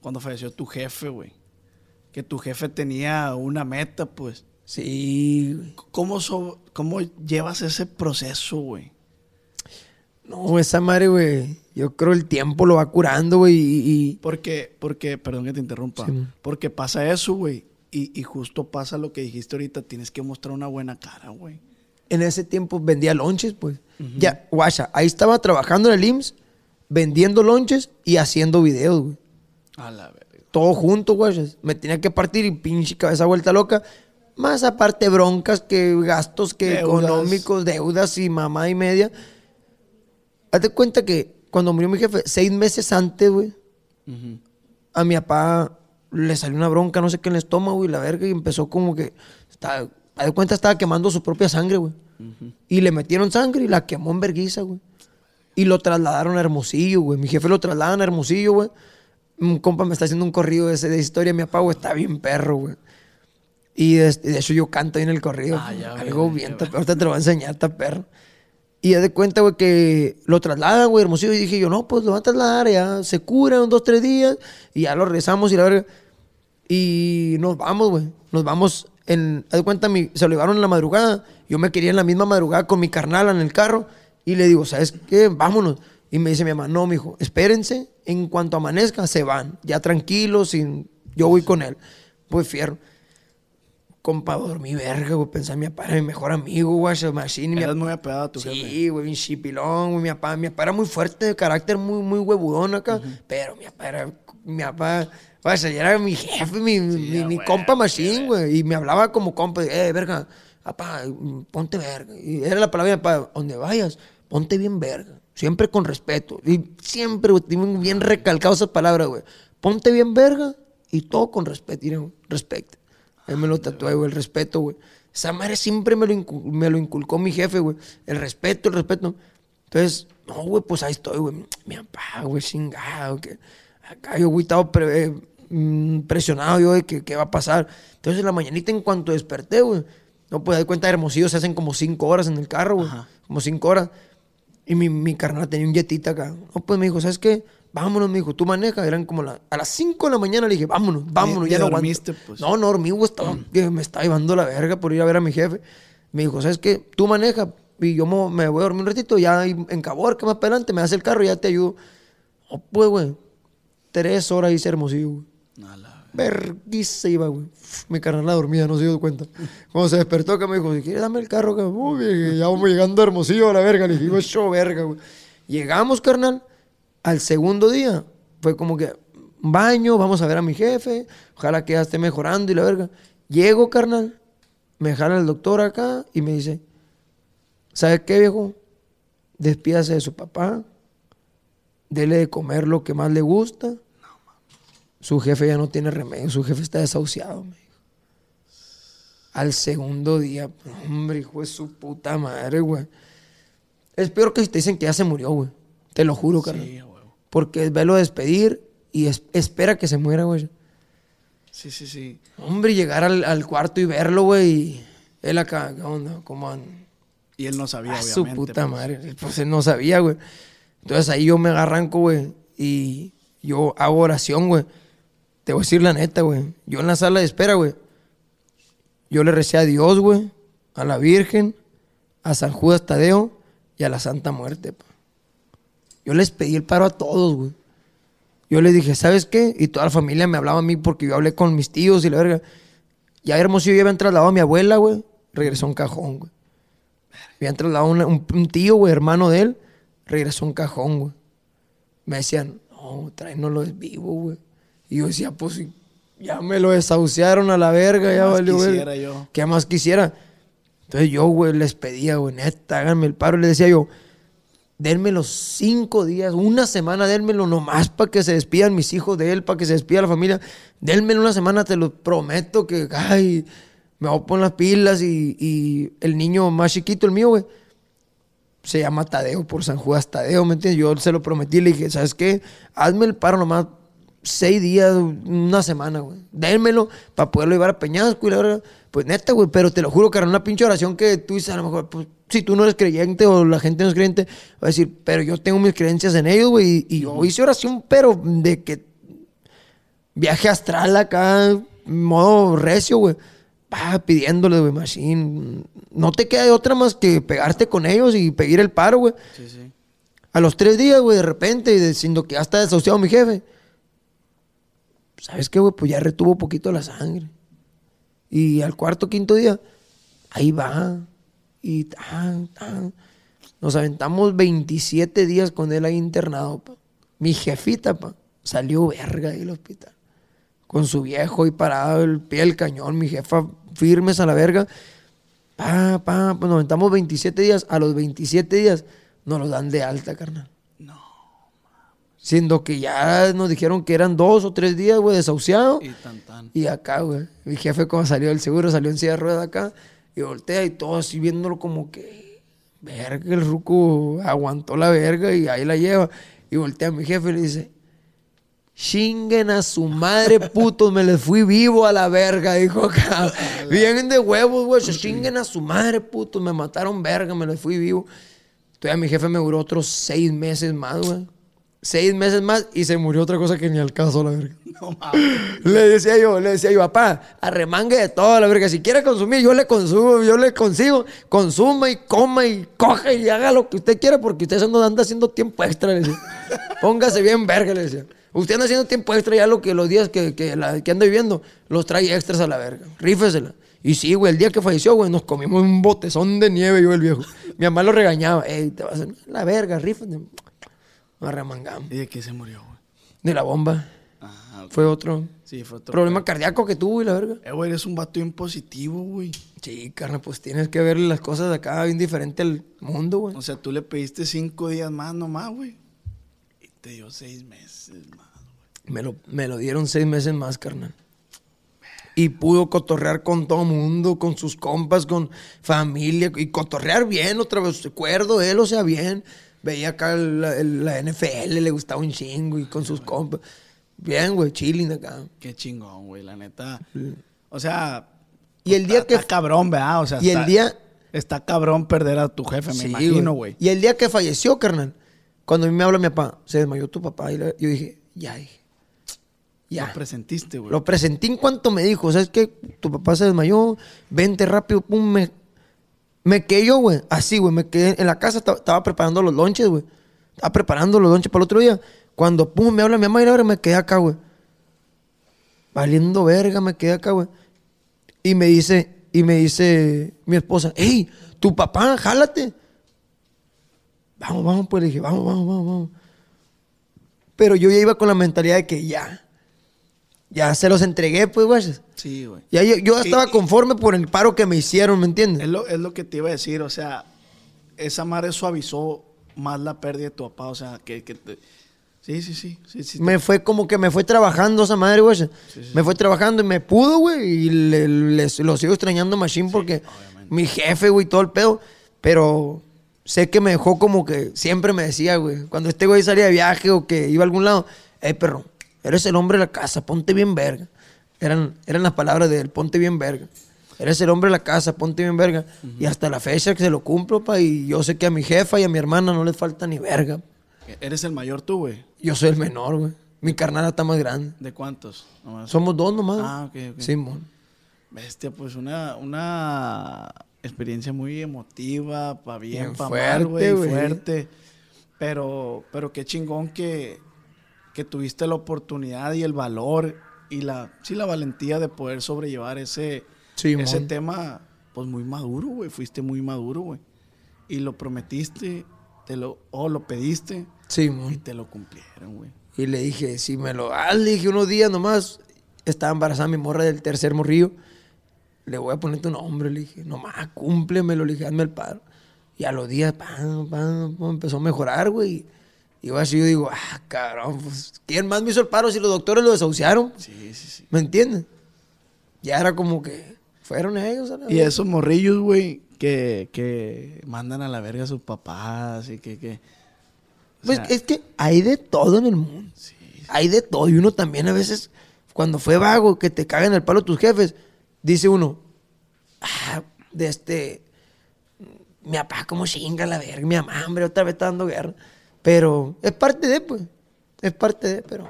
cuando falleció tu jefe, güey. Que tu jefe tenía una meta, pues. Sí. ¿Cómo, so- cómo llevas ese proceso, güey? No, esa madre, güey. Yo creo el tiempo lo va curando, güey. Y, y- Porque, porque, perdón que te interrumpa. Sí, porque pasa eso, güey. Y, y justo pasa lo que dijiste ahorita. Tienes que mostrar una buena cara, güey. en ese tiempo vendía lonches, pues. Ya, guacha, ahí estaba trabajando en el IMSS, vendiendo lonches y haciendo videos, güey. A la verga. Todo junto, guacha. Me tenía que partir y pinche cabeza vuelta loca. Más aparte broncas que gastos que Deudas. económicos, deudas y mamá y media. Hazte cuenta que cuando murió mi jefe, seis meses antes, güey, a mi papá le salió una bronca, no sé qué en el estómago y la verga, y empezó como que. Estaba, haz de cuenta, estaba quemando su propia sangre, güey. Y le metieron sangre y la quemó en verguiza, güey. Y lo trasladaron a Hermosillo, güey. Mi jefe lo trasladan a Hermosillo, güey. Un compa me está haciendo un corrido de, ese, de historia. Mi papá, güey, está bien perro, güey. Y de, de hecho yo canto ahí en el corrido. Ah, ya, Algo bien, ya, ta- ahorita te lo voy a enseñar, está perro. Y haz de cuenta, güey, que lo trasladan, güey, Hermosillo. Y dije yo, no, pues lo van a trasladar, ya se cura en dos, tres días. Y ya lo rezamos y la verga. Y nos vamos, güey. Nos vamos en. Haz de cuenta, mi, se lo llevaron en la madrugada. Yo me quería en la misma madrugada con mi carnal en el carro. Y le digo, ¿sabes qué? Vámonos. Y me dice mi mamá, no, mijo, espérense. En cuanto amanezca, se van. Ya tranquilos, sin, yo voy con él. Pues fierro. Compa, dormí verga, güey. Pensé en mi papá era mi mejor amigo, güey. ese Machine. y mi muy apegado a tu jefe. Sí, güey, bien chipilón, güey. Mi papá, mi papá era muy fuerte, de carácter muy, muy huevudón acá. Pero mi papá era, mi papá, o sea, era mi jefe, mi, mi, mi compa machine, güey. Y me hablaba como compa, eh, verga, papá, ponte verga. Y era la palabra de mi papá, donde vayas, ponte bien verga. Siempre con respeto. Y siempre, güey, bien recalcado esas palabras, güey. Ponte bien verga y todo con respeto. Y, güey, respecte. Él me lo tatué, güey, el respeto, güey. Esa madre siempre me lo, incu- me lo inculcó mi jefe, güey. El respeto, el respeto. Entonces, no, güey, pues ahí estoy, güey. Mi papá, güey, chingado. Que acá yo, güey, estaba pre- eh, mm, presionado yo de que qué va a pasar. Entonces, en la mañanita, en cuanto desperté, güey, no, pues, de cuenta, de Hermosillo se hacen como cinco horas en el carro, güey. Como cinco horas. Y mi, mi carnal tenía un jetita acá. No, pues me dijo, ¿sabes qué? Vámonos, me dijo, tú manejas. Eran como la- a las 5 de la mañana. Le dije, vámonos, vámonos, ya no dormiste, aguanto. pues. No, no dormí, güey. Estaba, que me estaba llevando la verga por ir a ver a mi jefe. Me dijo, ¿sabes qué? Tú manejas y yo mo- me voy a dormir un ratito. Ya en Cabor, que más para adelante, me das el carro y ya te ayudo. Oh, pues, güey. Tres horas hice hermosillo, güey. Verguiza iba, güey. Mi carnal la dormida, no se dio cuenta. Cuando se despertó, acá me dijo, si quieres dame el carro, que ya vamos llegando a Hermosillo a la verga. Le dije, yo, verga, güey. Llegamos, carnal. Al segundo día, fue como que, baño, vamos a ver a mi jefe. Ojalá que ya esté mejorando y la verga. Llego, carnal. Me jala el doctor acá y me dice, ¿sabe qué, viejo? Despídase de su papá. Dele de comer lo que más le gusta. Su jefe ya no tiene remedio, su jefe está desahuciado, me dijo. Al segundo día, hombre, hijo de su puta madre, güey. Es peor que si te dicen que ya se murió, güey. Te lo juro, carnal. Porque es verlo despedir y es- espera que se muera, güey. Sí, sí, sí. Hombre, llegar al, al cuarto y verlo, güey. y Él acá, ¿qué onda? ¿Cómo anda? Y él no sabía, A su obviamente. puta pues. madre. Pues él no sabía, güey. Entonces ahí yo me arranco, güey. Y yo hago oración, güey. Te voy a decir la neta, güey. Yo en la sala de espera, güey. Yo le recé a Dios, güey. A la Virgen. A San Judas Tadeo. Y a la Santa Muerte, pa. Yo les pedí el paro a todos, güey. Yo les dije, ¿sabes qué? Y toda la familia me hablaba a mí porque yo hablé con mis tíos y la verga. Ya Hermosillo ya habían trasladado a mi abuela, güey. Regresó a un cajón, güey. Habían trasladado un, un tío, güey, hermano de él. Regresó a un cajón, güey. Me decían, no, tráenoslo es vivo, güey. Y yo decía, pues ya me lo desahuciaron a la verga, ya más valió quisiera yo? ¿Qué más quisiera? Entonces yo, güey, les pedía, güey, neta, háganme el paro. Y les decía yo, denme los cinco días, una semana, denmelo nomás para que se despidan mis hijos de él, para que se despida la familia. Denmelo una semana, te lo prometo que, ay, me voy a poner las pilas y, y el niño más chiquito, el mío, güey, se llama Tadeo por San Judas Tadeo, ¿me entiendes? Yo se lo prometí, le dije, ¿sabes qué? Hazme el paro nomás seis días, una semana, güey. Dénmelo para poderlo llevar a Peñasco y Pues neta, güey, pero te lo juro que era una pinche oración que tú dices, a lo mejor, pues, si tú no eres creyente o la gente no es creyente, va a decir, pero yo tengo mis creencias en ellos, güey, y, y yo hice oración, pero de que viaje astral acá, modo recio, güey. Pa, pidiéndole, güey, machine. No te queda de otra más que pegarte con ellos y pedir el paro, güey. Sí, sí. A los tres días, güey, de repente, diciendo que ya está desahuciado mi jefe. ¿Sabes qué, güey? Pues ya retuvo poquito la sangre. Y al cuarto, quinto día, ahí va. Y tan, tan. Nos aventamos 27 días con él ahí internado, pa. Mi jefita, pa, salió verga del hospital. Con su viejo y parado el pie del cañón, mi jefa firmes a la verga. Pa, pa, nos aventamos 27 días. A los 27 días nos los dan de alta, carnal. No. Siendo que ya nos dijeron que eran dos o tres días, güey, desahuciado. Y tan tan. Y acá, güey, mi jefe cuando salió del seguro, salió en silla de rueda acá y voltea y todo así viéndolo como que, verga, el ruco aguantó la verga y ahí la lleva. Y voltea a mi jefe y le dice, chinguen a su madre, putos, me les fui vivo a la verga, dijo acá. Bien de huevos, güey, chinguen a su madre, putos, me mataron verga, me les fui vivo. Todavía mi jefe me duró otros seis meses más, güey. Seis meses más y se murió otra cosa que ni al caso, la verga. Le decía yo, le decía yo, papá, arremangue de todo, la verga. Si quiere consumir, yo le consumo, yo le consigo. Consuma y coma y coja y haga lo que usted quiera porque usted anda, anda haciendo tiempo extra, le decía. Póngase bien verga, le decía. Usted anda haciendo tiempo extra ya lo que los días que, que, la- que anda viviendo, los trae extras a la verga. Rífesela. Y sí, güey, el día que falleció, güey, nos comimos un botezón de nieve, yo el viejo. Mi mamá lo regañaba. Ey, te vas a la verga, rífate. Nos. ¿Y de qué se murió, güey? De la bomba. Ajá. Fue otro Sí, fue otro. problema cardíaco que tuvo y la verga. Eh, güey, eres un vato bien positivo, güey. Sí, carnal, pues tienes que ver las cosas de acá bien diferente al mundo, güey. O sea, tú le pediste cinco días más nomás, güey. Y te dio seis meses más. Me lo, me lo dieron seis meses más, carnal. Y pudo cotorrear con todo mundo, con sus compas, con familia, y cotorrear bien, otra vez, recuerdo él, o sea, bien. Veía acá la, el- la NFL, le gustaba un chingo, y con sus compas. Bien, güey, chilling acá. Qué chingón, güey, la neta. O sea. Y el día está- que- Está cabrón, ¿verdad? O sea, Y el está- día- Está cabrón perder a tu jefe, me Sí, imagino, güey. Y el día que falleció, carnal, cuando a mí me habla mi papá, se desmayó tu papá, y le- yo dije, ya, dije, ya. Lo presentiste, güey. Lo presenté en cuanto me dijo, ¿sabes qué? Tu papá se desmayó, vente rápido, pum, me, me quedé yo, güey. Así, güey, me quedé en la casa, estaba, preparando los lonches, güey. Estaba preparando los lonches para el otro día. Cuando, pum, me habla mi mamá y ahora me quedé acá, güey. Valiendo verga, me quedé acá, güey. Y me dice, y me dice mi esposa, hey, tu papá, jálate. Vamos, vamos, pues le dije, vamos, vamos, vamos, vamos. Pero yo ya iba con la mentalidad de que ya, ya se los entregué, pues, güey. Sí, güey. Ya yo, yo estaba y- conforme por el paro que me hicieron, ¿me entiendes? Es lo, es lo que te iba a decir, o sea, esa madre suavizó más la pérdida de tu papá, o sea, que, que te- Sí, sí, sí. sí, sí Me fue como que me fue trabajando esa madre, güey. Me fue trabajando y me pudo, güey. Y le, les- lo sigo extrañando Machine porque mi jefe, güey, todo el pedo. Pero sé que me dejó como que siempre me decía, güey, cuando este güey salía de viaje o que iba a algún lado, hey, perro, eres el hombre de la casa, ponte bien verga. Eran, eran las palabras de él, ponte bien verga. Eres el hombre de la casa, ponte bien verga. Y hasta la fecha que se lo cumplo, pa. Y yo sé que a mi jefa y a mi hermana no les falta ni verga. Eres el mayor tú, güey. Yo soy el menor, güey. Mi carnal está más grande. ¿De cuántos? Nomás. Somos dos nomás. Ah, ok, ok. Simón. Bestia, pues una, una experiencia muy emotiva, para bien, Bien para fuerte, mal, güey. fuerte. Pero, pero qué chingón que, que tuviste la oportunidad y el valor y la, sí, la valentía de poder sobrellevar ese, Simón. ese tema, pues muy maduro, güey. Fuiste muy maduro, güey. Y lo prometiste, te lo, o lo pediste y Simón. te lo cumplieron, güey. Y le dije, si me lo das, le dije unos días nomás. Estaba embarazada mi morra del tercer morrillo. Le voy a poner tu nombre, le dije. Nomás, cúmplemelo, le dije, hazme el paro. Y a los días, pam, pam, pam, empezó a mejorar, güey. Y yo así yo digo, ah, cabrón, pues, ¿quién más me hizo el paro si los doctores lo desahuciaron? Sí, sí, sí. ¿Me entiendes? Ya era como que fueron ellos. a la Y esos morrillos, güey, que, que mandan a la verga a sus papás y que... que o Pues es que hay de todo en el mundo. Hay de todo. Y uno también a veces, cuando fue vago, que te cagan el palo tus jefes, dice uno, ah, de este, mi papá como chinga la verga, mi mamá, hombre, otra vez está dando guerra. Pero es parte de, pues, es parte de, pero,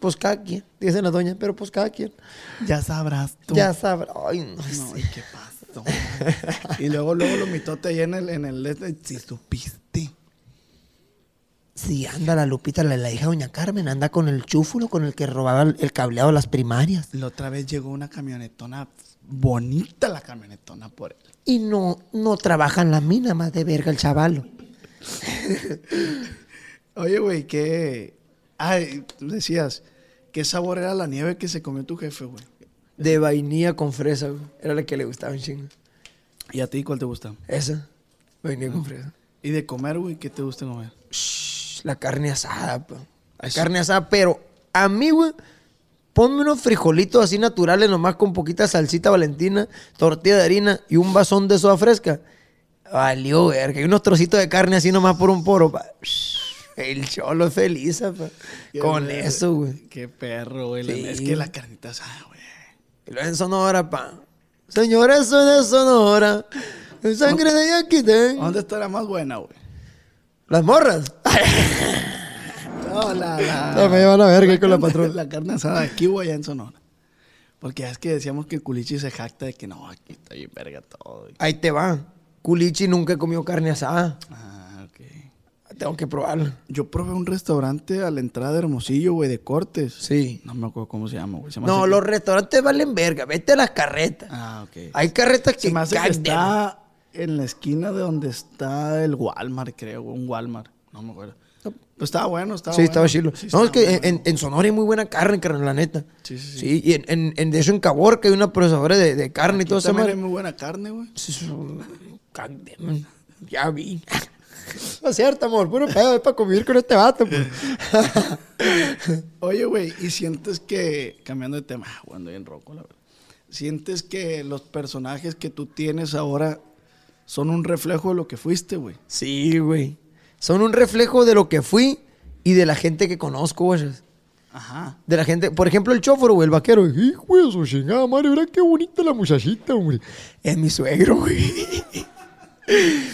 pues cada quien, dice la doña, pero pues cada quien. Ya sabrás tú. Ya sabrá, ay, no, No, sé. ¿y qué pasó? y luego, luego lo mitote ahí en el, en el, este, si supiste. Sí, anda la Lupita, la, la hija de doña Carmen, anda con el chúfulo con el que robaba el, el cableado de las primarias. La otra vez llegó una camionetona bonita la camionetona por él. Y no, no trabaja en la mina más de verga el chavalo. Oye, güey, ¿qué? Ay, tú decías, ¿qué sabor era la nieve que se comió tu jefe, güey? De vainilla con fresa, güey. Era la que le gustaba un chingo. ¿Y a ti cuál te gusta? Esa, vainilla con fresa. ¿Y de comer, güey, qué te gusta comer? Shh, La carne asada, pa. La carne asada, pero a mí, güey, ponme unos frijolitos así naturales, nomás con poquita salsita valentina, tortilla de harina y un vasón de soda fresca. Valió, verga. Y unos trocitos de carne así nomás por un poro, pa. El cholo es feliz, pa. Con eso, güey. Qué perro, güey. la- Sí. Es que la carnita asada, güey. Y luego en Sonora, pa. Señores, soy de Sonora. En sangre de Yaquitén. ¿Dónde estará más buena, güey? Las morras. No, la, la... No, me llevan a verga con la patrona. La carne asada aquí, güey, allá en Sonora. Porque es que decíamos que el culichi se jacta de que no, aquí está bien verga todo. Ahí te va. Culichi nunca comió carne asada. Ah, ok. Tengo que probarla. Yo probé un restaurante a la entrada de Hermosillo, güey, de cortes. Sí. No me acuerdo cómo se llama, güey. No, hace que- los restaurantes valen verga. Vete a las carretas. Ah, ok. Hay carretas que Se me hace que está en la esquina de donde está el Walmart, creo, un Walmart. No me acuerdo. Estaba bueno, estaba Sí, bueno. estaba chilo. Sí, no, es que en, Sonora hay muy buena carne, carnal, la neta. Sí, sí, sí. Sí, y en, en, en- de eso en Caborca hay una procesadora de, de carne y todo eso. también hay muy buena carne, güey. Ya vi. No es cierto, amor. Puro pedo, es para convivir con este vato, pues. Oye, güey, y sientes que, cambiando de tema, ah, cuando en roco, la verdad. Sientes que los personajes que tú tienes ahora son un reflejo de lo que fuiste, güey. Sí, güey. Son un reflejo de lo que fui y de la gente que conozco, güey. Ajá. De la gente, por ejemplo, el chóforo, güey, el vaquero. Hijo de su chingada madre, mira qué bonita la muchachita, hombre. Es mi suegro, güey.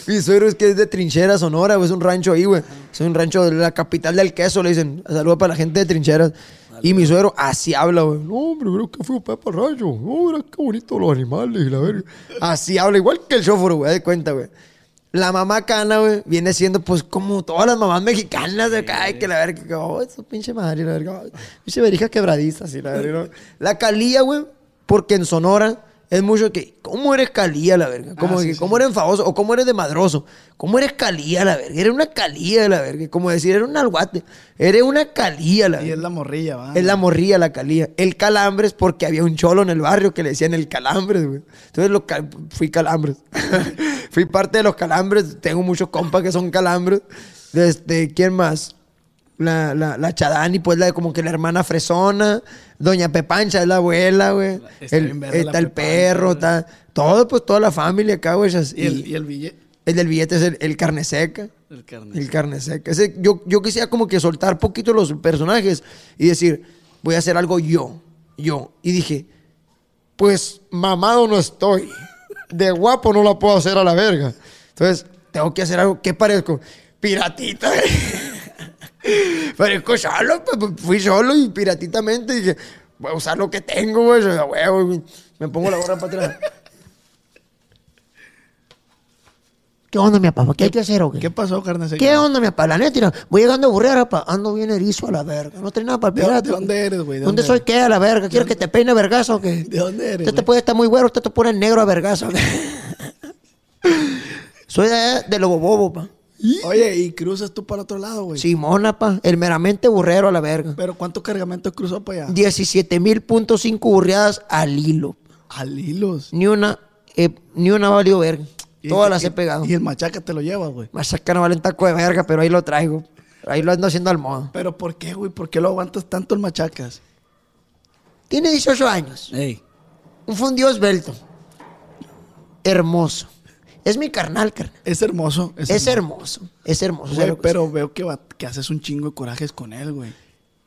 Mi suegro es que es de Trinchera, Sonora, güey. Es un rancho ahí, güey. Es un rancho de la capital del queso, le dicen. Saludos para la gente de Trincheras. Y mi suegro así habla, güey. No, hombre, mira qué feo para rancho. No, mira qué bonito los animales y la verga. Así habla, igual que el chóforo, güey, de cuenta, güey. La mamá cana, güey, viene siendo pues como todas las mamás mexicanas de acá, ay, que la verga, que, oh, esa pinche madre, la verga, pinche verija quebradiza, así, la verga. ¿no? La calía, güey, porque en Sonora es mucho que, ¿cómo eres calía, la verga? Como Ah, sí, que, sí. ¿cómo eres enfadoso? O ¿cómo eres de madroso? ¿Cómo eres calía, la verga? Eres una calía, la verga. Como decir, eres un alguate. Eres una calía, la Y verga. es la morrilla, ¿va? Es la morrilla, la calía. El calambres, porque había un cholo en el barrio que le decían el calambres, güey. Entonces lo cal- fui calambres. fui parte de los calambres. Tengo muchos compas que son calambres. Desde, ¿quién más? La, la, la Chadani, pues la de como que la hermana fresona. Doña Pepancha es la abuela, güey. Está El- Está Pepancha, perro, está... Todo, pues toda la familia acá, güey. Y el, y el billete. el del billete es el, el carne seca. El carne El carne seca. Ese- yo, yo quisiera como que soltar poquito los personajes y decir, voy a hacer algo yo. Yo. Y dije, pues mamado no estoy. De guapo no la puedo hacer a la verga. Entonces, tengo que hacer algo. ¿Qué parezco? Piratita. Parezco solo, pues, pues, fui solo y piratitamente dije, voy a usar lo que tengo, güey. a huevo, güey. Me pongo la gorra para atrás. ¿Qué onda, mi papá? ¿Qué hay que hacer o qué? ¿Qué pasó, carne? ¿Qué onda, mi papá? La neta, voy llegando a burrear, papá. Ando bien erizo a la verga. No tengo nada para el ¿De dónde- pirata. de dónde eres, güey? ¿De ¿Dónde dónde soy qué a la verga? ¿Quieres que te peine vergazo o qué? ¿De dónde eres, Usted te puede estar muy güero, usted te pone negro a vergazo. soy de, de Lobo Bobo, pa. Oye, y cruzas tú para otro lado, güey. Simona, pa. El meramente burrero a la verga. Pero ¿cuánto cargamento cruzó para allá? 17 mil punto cinco burreadas al hilo. Al hilos. Ni una, eh, ni una valió verga. Todas las he pegado. Y el machaca te lo llevas, güey. Machaca no vale un taco de verga, pero ahí lo traigo. Ahí lo ando haciendo al modo. Pero ¿por qué, güey? ¿Por qué lo aguantas tanto el machacas? Tiene 18 años. Ey. Un fundido esbelto. Hermoso. Es mi carnal, carnal. Es hermoso. Es, Es hermoso. Es hermoso. Güey, ¿sabes lo pero veo que, va- que haces un chingo de corajes con él, güey.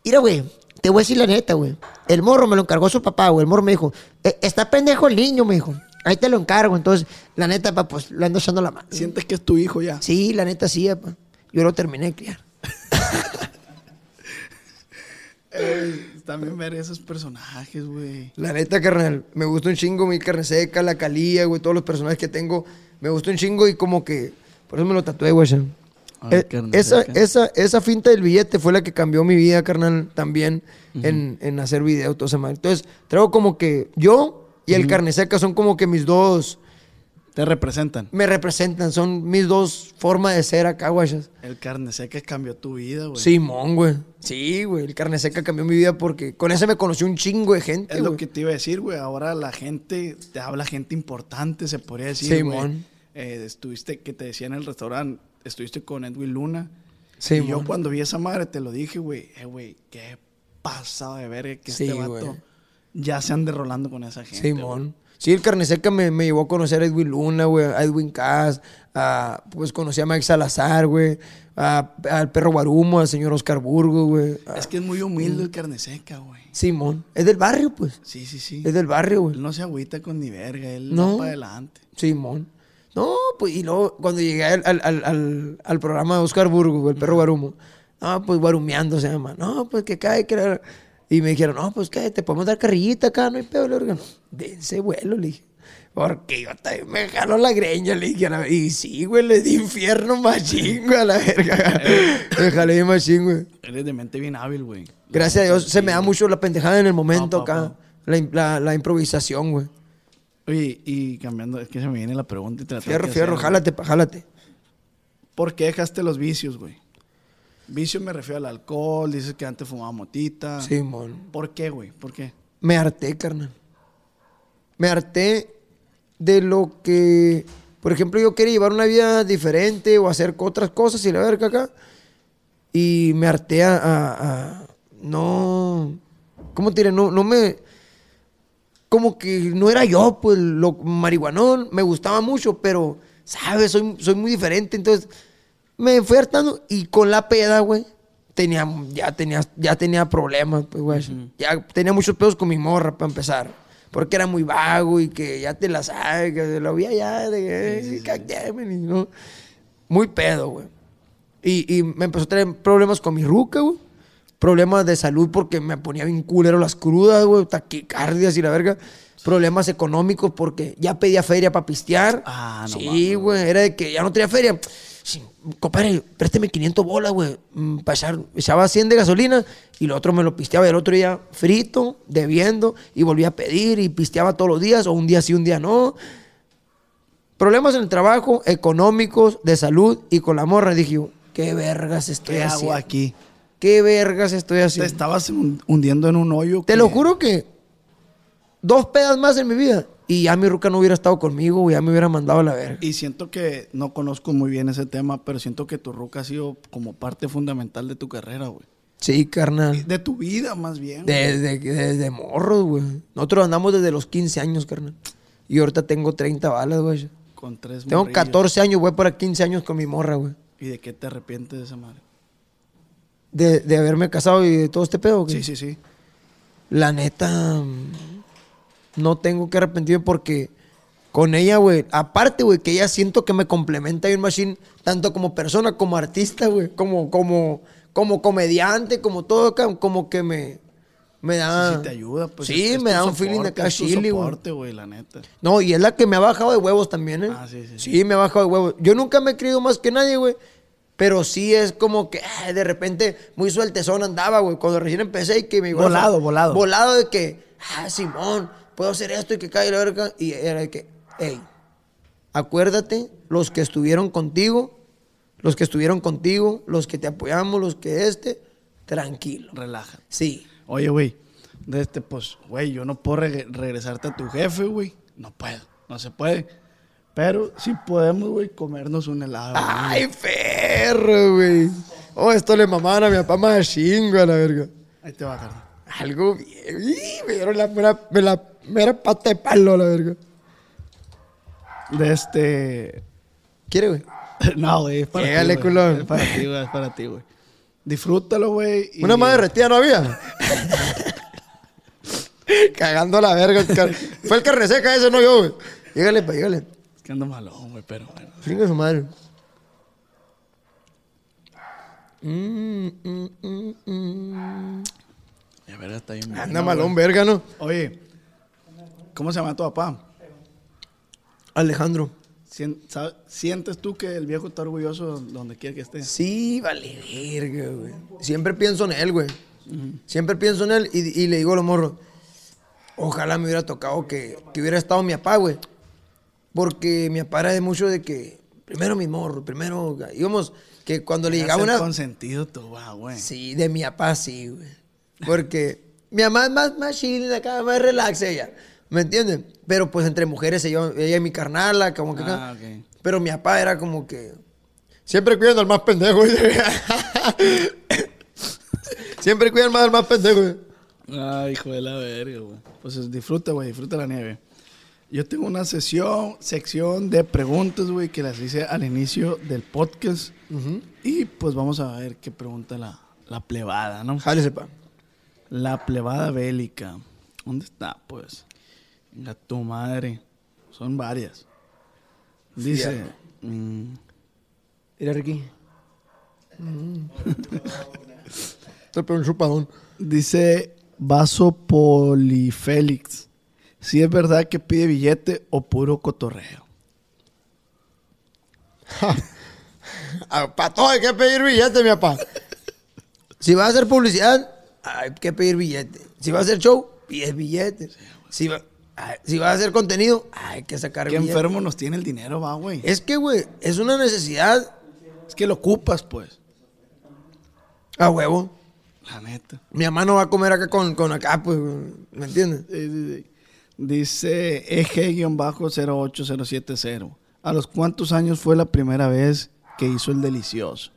Mira, güey, te voy a decir la neta, güey. El morro me lo encargó su papá, güey. El morro me dijo, "Eh, está pendejo el niño, me dijo. Ahí te lo encargo. Entonces, la neta, pa, pues le ando echando la mano. Sientes que es tu hijo ya. Sí, la neta sí, pa. Yo lo terminé de criar. Eh, también ver esos personajes, güey. La neta, carnal, me gusta un chingo mi carne seca, la calía, güey, todos los personajes que tengo. Me gusta un chingo y como que. Por eso me lo tatué, güey. Eh, esa, esa, esa finta del billete fue la que cambió mi vida, carnal, también en, en hacer video, todo esa madre. Entonces, traigo como que yo y el carne seca son como que mis dos. Te representan. Me representan, son mis dos formas de ser acá, güey. El carne seca cambió tu vida, güey. Simón, güey. Sí, güey. El carne seca cambió mi vida porque con ese me conocí un chingo de gente, Es lo que te iba a decir, güey. Ahora la gente, te habla gente importante, se podría decir. Simón. Eh, estuviste, que te decía en el restaurante, estuviste con Edwin Luna. Simón. Y yo cuando vi esa madre te lo dije, güey. Eh, güey, qué pasado de ver que Sí, este vato ya se ande rolando con esa gente. Simón. Sí, el carne seca me, me llevó a conocer a Edwin Luna, güey, a Edwin Cass, a, pues conocí a Mike Salazar, güey, al perro Guarumo, al señor Oscar Burgos, güey. Es que es muy humilde el carne seca, güey. Simón. Es del barrio, pues. Sí, sí, sí. Es del barrio, güey. Él no se agüita con ni verga, él No. va para adelante. Simón. No, pues, y luego cuando llegué al, al, al, programa de Oscar Burgos, güey, el perro Guarumo, no, pues Guarumeando se llama, no, pues que cae, que Y me dijeron, no, pues que te podemos dar carrillita acá, no hay pedo, le dije, dense vuelo, le dije. Porque yo también me jaló la greña, le dije. a la- Y sí, güey, le di infierno machín, güey, a la verga. me jalé bien machín, güey. Eres de mente bien hábil, güey. Gracias a Dios, se me da mucho la pendejada en el momento No, acá. La, la improvisación, güey. Oye, y cambiando, es que se me viene la pregunta y te la Fierro, fierro, hacer, jálate, pa, jálate. ¿Por qué dejaste los vicios, güey? Vicio me refiero al alcohol, dices que antes fumaba motita. Simón. ¿Por qué, güey? ¿Por qué? Me harté, carnal. Me harté de lo que, por ejemplo, yo quería llevar una vida diferente o hacer otras cosas y la verga acá. Y me harté a, a- a- no, ¿cómo te diré? No, no me, como que no era yo, pues, lo marihuanón, me gustaba mucho, pero, ¿sabes? Soy, soy muy diferente, entonces me fui hartando y con la peda, güey, tenía, ya tenía, ya tenía problemas, pues, güey. Ya tenía muchos pedos con mi morra, para empezar. Porque era muy vago y que ya te la sabes, que lo vi allá, de que, "Eh, cállate", y no. Muy pedo, güey. Y, y me empezó a tener problemas con mi ruca, güey. Problemas de salud porque me ponía bien culero las crudas, güey. Taquicardias y la verga. Problemas económicos porque ya pedía feria para pistear. Ah, no Sí, güey. Era de que ya no tenía feria. Sí, compadre, présteme 500 bolas, güey. mm, para echar- echaba 100 de gasolina y lo otro me lo pisteaba. Y el otro día frito, debiendo, y volvía a pedir y pisteaba todos los días, o un día sí, un día no. Problemas en el trabajo, económicos, de salud y con la morra. Dije yo, ¿qué vergas estoy ¿Qué hago haciendo? aquí? ¿Qué vergas estoy Te haciendo? estabas hun- hundiendo en un hoyo. Te que- lo juro que dos pedas más en mi vida y ya mi ruca no hubiera estado conmigo, ya me hubiera mandado a la verga. Y siento que no conozco muy bien ese tema, pero siento que tu ruca ha sido como parte fundamental de tu carrera, güey. Sí, carnal. De tu vida, más bien. Desde, desde morros, güey. Nosotros andamos desde los 15 años, carnal. Y ahorita tengo 30 balas, güey. Con tres Tengo morrillos. 14 años, güey, para 15 años con mi morra, güey. ¿Y de qué te arrepientes de esa madre? De, de haberme casado y de todo este pedo. Sí, sí, sí. La neta, no tengo que arrepentirme porque con ella, güey, aparte, güey, que ella siento que me complementa bien machine, tanto como persona, como artista, güey, como, como, como comediante, como todo, como que me, me da... Sí, sí te ayuda, pues. Sí, es- es me da un feeling de soporte, acá chile, güey. soporte, güey, la neta. No, y es la que me ha bajado de huevos también, ¿eh? Ah, sí, sí, Sí, me ha bajado de huevos. Yo nunca me he creído más que nadie, güey. Pero sí es como que de repente muy sueltezón andaba, güey. Cuando recién empecé y que me Volado, volado. Volado de que, ah, Simón, puedo hacer esto y que caiga la verga. Y era de que, hey, acuérdate, los que estuvieron contigo, los que estuvieron contigo, los que te apoyamos, los que este, tranquilo. Relaja. Sí. Oye, güey, de este, pues, güey, yo no puedo reg- regresarte a tu jefe, güey. No puedo, no se puede. Pero sí podemos, güey, comernos un helado. Ay, perro, güey. Oh, esto le mamaban a mi papá más chingo a la verga. Ahí te va, carnal. Algo bien. Me dieron la mera, la mera pata de palo a la verga. De este. ¿Quiere, güey? No, güey, es para Llégale, ti. güey. culón. Es para ti, güey, es para ti, güey. Disfrútalo, güey. y- Una más derretida no había. Cagando la verga. car- Fue el carne seca ese, no yo, güey. Llégale, pa, llégale. Es que ando malón, güey, pero bueno. Chinga su madre. Mm, mm, mm, mm. Verdad está bien. Anda bueno, malón, güey. verga, ¿no? Oye, ¿cómo se llama tu papá? Alejandro. ¿Sientes tú que el viejo está orgulloso donde quiera que esté? Sí, vale, verga, güey. Siempre pienso en él, güey. Siempre pienso en él y, y le digo a los morros, ojalá me hubiera tocado que, que hubiera estado mi papá, güey. Porque mi papá era de mucho de que, primero mi morro, primero, íbamos, que cuando le llegaba una... consentido tú, va, güey. Sí, de mi papá sí, güey. Porque mi mamá es más, más chill, acá, más relax ella. ¿Me entienden? Pero pues entre mujeres, ella, ella y mi carnala, como que. Ah, ok. Pero mi papá era como que. Siempre cuidando al más pendejo. Siempre cuidan más al más pendejo. Ay, hijo de la verga, güey. Pues disfruta, güey, disfruta la nieve. Yo tengo una sesión, sección de preguntas, güey, que las hice al inicio del podcast. Y pues vamos a ver qué pregunta la, la plebada, ¿no? Jálese, pa. La plebada bélica. ¿Dónde está, pues? Venga, tu madre. Son varias. Dice. Mm, Mira, Ricky. Te pegó un chupadón. dice Vaso Polifélix. Si es verdad que pide billete o puro cotorreo. Para todo hay que pedir billete, mi papá. Si vas a hacer publicidad, hay que pedir billete. Si vas a hacer show, pides billete. Si, va- si vas a hacer contenido, hay que sacar Qué billete. enfermo nos tiene el dinero, va, güey. Es que, güey, es una necesidad Es que lo ocupas, pues. a huevo. La neta. Mi mamá no va a comer acá con, con acá, pues, ¿me entiendes? Sí, sí, sí. Dice EG-08070. ¿A los cuántos años fue la primera vez que hizo el delicioso?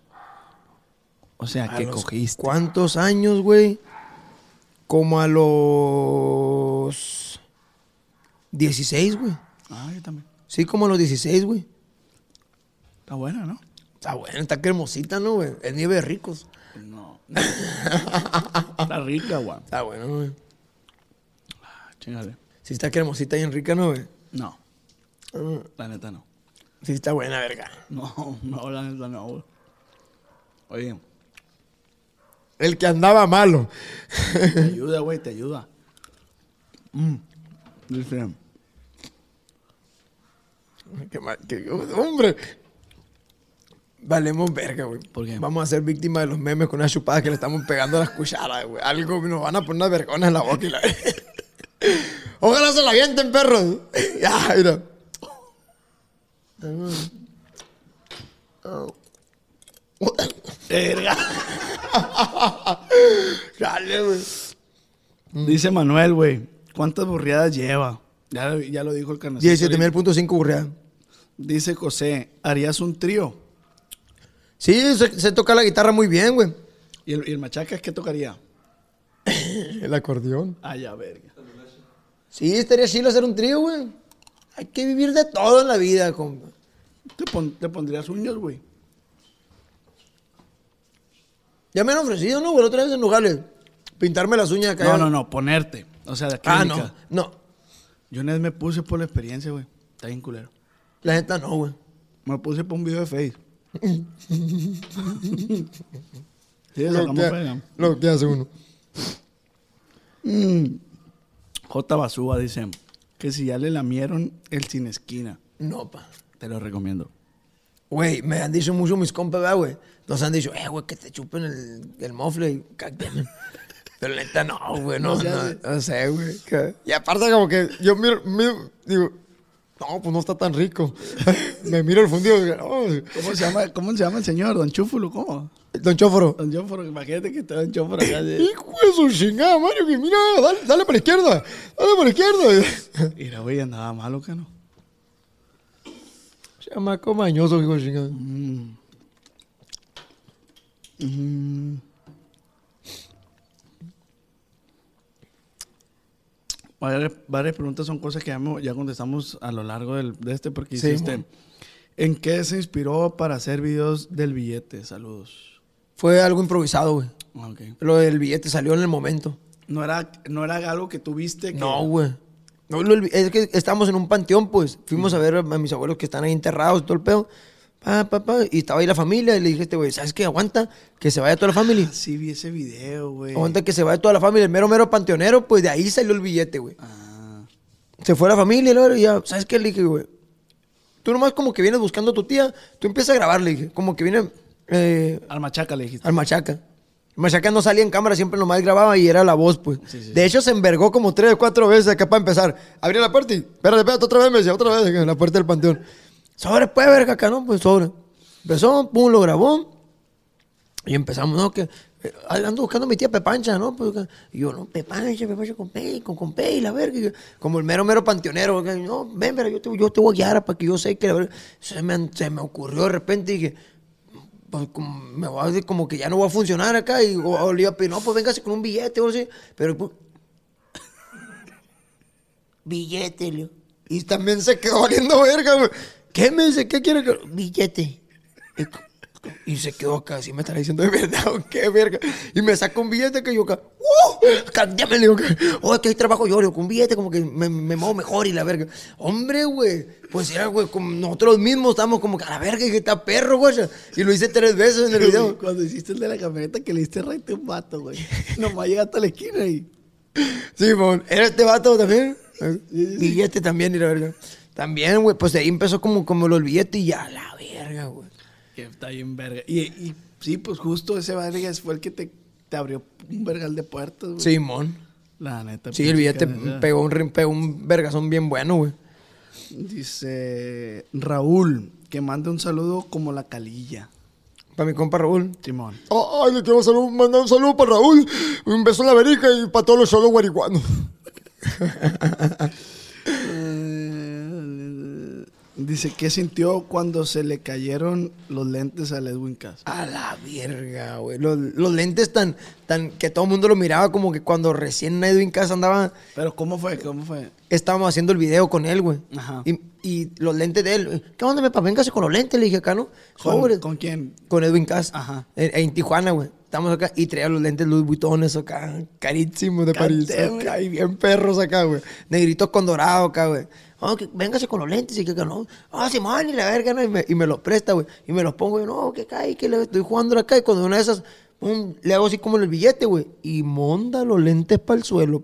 O sea, ¿A que los cogiste. ¿Cuántos años, güey? Como a los 16, güey. Ah, yo también. Sí, como a los 16, güey. Está buena, ¿no? Está buena, está cremosita, ¿no, güey? Es nieve de ricos. No. Está rica, güey. Está bueno, güey. Ah, Chingale. Sí está cremosita y en rica, ¿no, güey? No, Ah, la neta no. Sí está buena, verga. No, no, la neta no, güey. Oye, El que andaba malo. te ayuda, güey, te ayuda. Mm. Dice, Qué mal- qué- hombre. Valemos verga, güey. ¿Por qué? Vamos a ser víctimas de los memes con unas chupadas que le estamos pegando a las cucharas, güey. Algo nos van a poner unas vergonas en la boca y la... Ojalá se la avienten, perros. ya, mira. Verga. Dale, güey. Dice Manuel, güey, ¿cuántas burriadas lleva? Ya, lo- ya lo dijo el canal. 17.5 burreada. Dice José, ¿harías un trío? Sí, se, se toca la guitarra muy bien, güey. ¿Y el, y el machacas qué tocaría? El acordeón. Ah, ya, verga. Sí, estaría chido hacer un trío, güey. Hay que vivir de todo en la vida, compa. Te, pon- te pondrías uñas, güey. Ya me han ofrecido, ¿no? güey? Otra vez en Nogales. Pintarme las uñas acá. No, no, no, ponerte. O sea, de Ah, no. No. Yo una vez me puse por la experiencia, güey. Está bien culero. La neta no, güey. Me puse por un video de Face. sí, Lo que, lo que hace uno. J. Basúa dice que si ya le lamieron el sin esquina, No, pa. te lo recomiendo. Güey, me han dicho mucho mis compas, ¿verdad, güey. Nos han dicho, eh, güey, que te chupen el, el mofle y. Pero neta no, güey, no, No no, no sé, güey. Y aparte como que yo miro, miro, digo, no, pues no está tan rico. me miro el fundido "Oh, ¿Cómo se llama, cómo se llama el señor? ¿Don Chúfulo? ¿Cómo? Don Chóforo. Don Chúfulo, imagínate que está Don Chúfulo acá. de- Hijo de su chingada, Mario, que mira, dale, dale para la izquierda, dale para la izquierda. Mira, güey, andaba malo, que no? Chamaco mañoso, hijo de chingada. Varias, varias preguntas son cosas que ya, me- ya contestamos a lo largo del- de este porque Sí, hiciste. mo. ¿En qué se inspiró para hacer videos del billete? Saludos. Fue algo improvisado, güey. Ah, ok. Lo del billete salió en el momento. No era, no era algo que tuviste que... No, güey. No es que estábamos en un panteón, pues. Fuimos a ver a mis abuelos que están ahí enterrados, todo el pedo. Pa, pa, pa, y estaba ahí la familia y le dije este güey, ¿sabes qué? Aguanta, que se vaya toda la familia. Sí, vi ese video, güey. Aguanta que se vaya toda la familia. El mero, mero panteonero, pues de ahí salió el billete, güey. Ah. Se fue la familia y ya, ¿sabes qué? Le dije, güey. Tú nomás como que vienes buscando a tu tía, tú empiezas a grabar, le dije. Como que viene eh, Al machaca le dijiste. al Machaca. Machaca no salía en cámara, siempre nomás grababa y era la voz, pues. De hecho, se envergó como tres o cuatro veces acá para empezar. Abría la puerta y, espérate, espérate, otra vez me decía, otra vez, en la puerta del panteón. Sobre, pues, verga, acá, ¿no? Pues, sobre. Empezó, pum, lo grabó. Y empezamos, ¿no? Que eh, ando buscando a mi tía Pepancha, ¿no? Pues, y yo, no, Pepancha, Pepancha con Pei, con, con Pei, la verga. Como el mero, mero panteonero. que, No, ven, verga, yo te, yo te voy a guiar para que yo sé que la verga. Se me, se me ocurrió de repente y dije, pues como, me voy a decir como que ya no va a funcionar acá. Y o le iba a pedir, no, pues véngase con un billete o así. Pero, pues, billete, Leo. Y también se quedó valiendo verga, güey. ¿Qué me dice? ¿Qué quiere que.? Billete. Y, se quedó acá, así me estará diciendo de verdad, o qué verga. Y me saca un billete que yo acá, ¡uh! Cándame, le digo, que, oh, es que ahí trabajo yo, le digo, con un billete como que me, me muevo mejor y la verga. Hombre, güey, pues era, güey, como nosotros mismos estábamos como que a la verga, y que está perro, güey. Y lo hice tres veces en el video. Cuando hiciste el de la camioneta que le diste raite a un vato, güey. Nomás llegaste a la esquina y. Sí, mon. ¿Era este vato también? Billete también, y la verga. También, güey, pues de ahí empezó como, como los billetes y ya, la verga, güey. Que está bien verga. Y, y sí, pues justo ese verga fue el que te, te abrió un vergal de puertas, güey. Simón. La neta. Sí, el billete pegó un, rin- pegó un vergazón bien bueno, güey. Dice Raúl, que mande un saludo como la calilla. Para mi compa Raúl. Simón. Ay, le quiero salud- mandar un saludo para Raúl. Un beso en la verica y para todos los solos guariguanos. Dice, ¿qué sintió cuando se le cayeron los lentes al Edwin Cass? A la verga, güey. Los, los lentes tan, tan que todo el mundo lo miraba como que cuando recién Edwin Casa andaba, Pero ¿cómo fue? ¿Cómo fue? estábamos haciendo el video con él, güey. Ajá. Y, y los lentes de él. ¿Qué onda, me? Véngase con los lentes, le dije acá, ¿no? ¿Con, Sobre. ¿con quién? Con Edwin Cass. Ajá. En, en Tijuana, güey. Estamos acá y traía los lentes Louis Vuitton, eso acá, carísimos de París. Acá, y bien perros acá, güey. Negritos con dorado acá, güey. Oh, que véngase con los lentes y que, que no. Ah, Simón, y la verga. Y me, y me los presta, güey. Y me los pongo, y no, que cae, que le estoy jugando acá. Y cuando una de esas, pum, le hago así como en el billete, güey. Y monda los lentes para el suelo.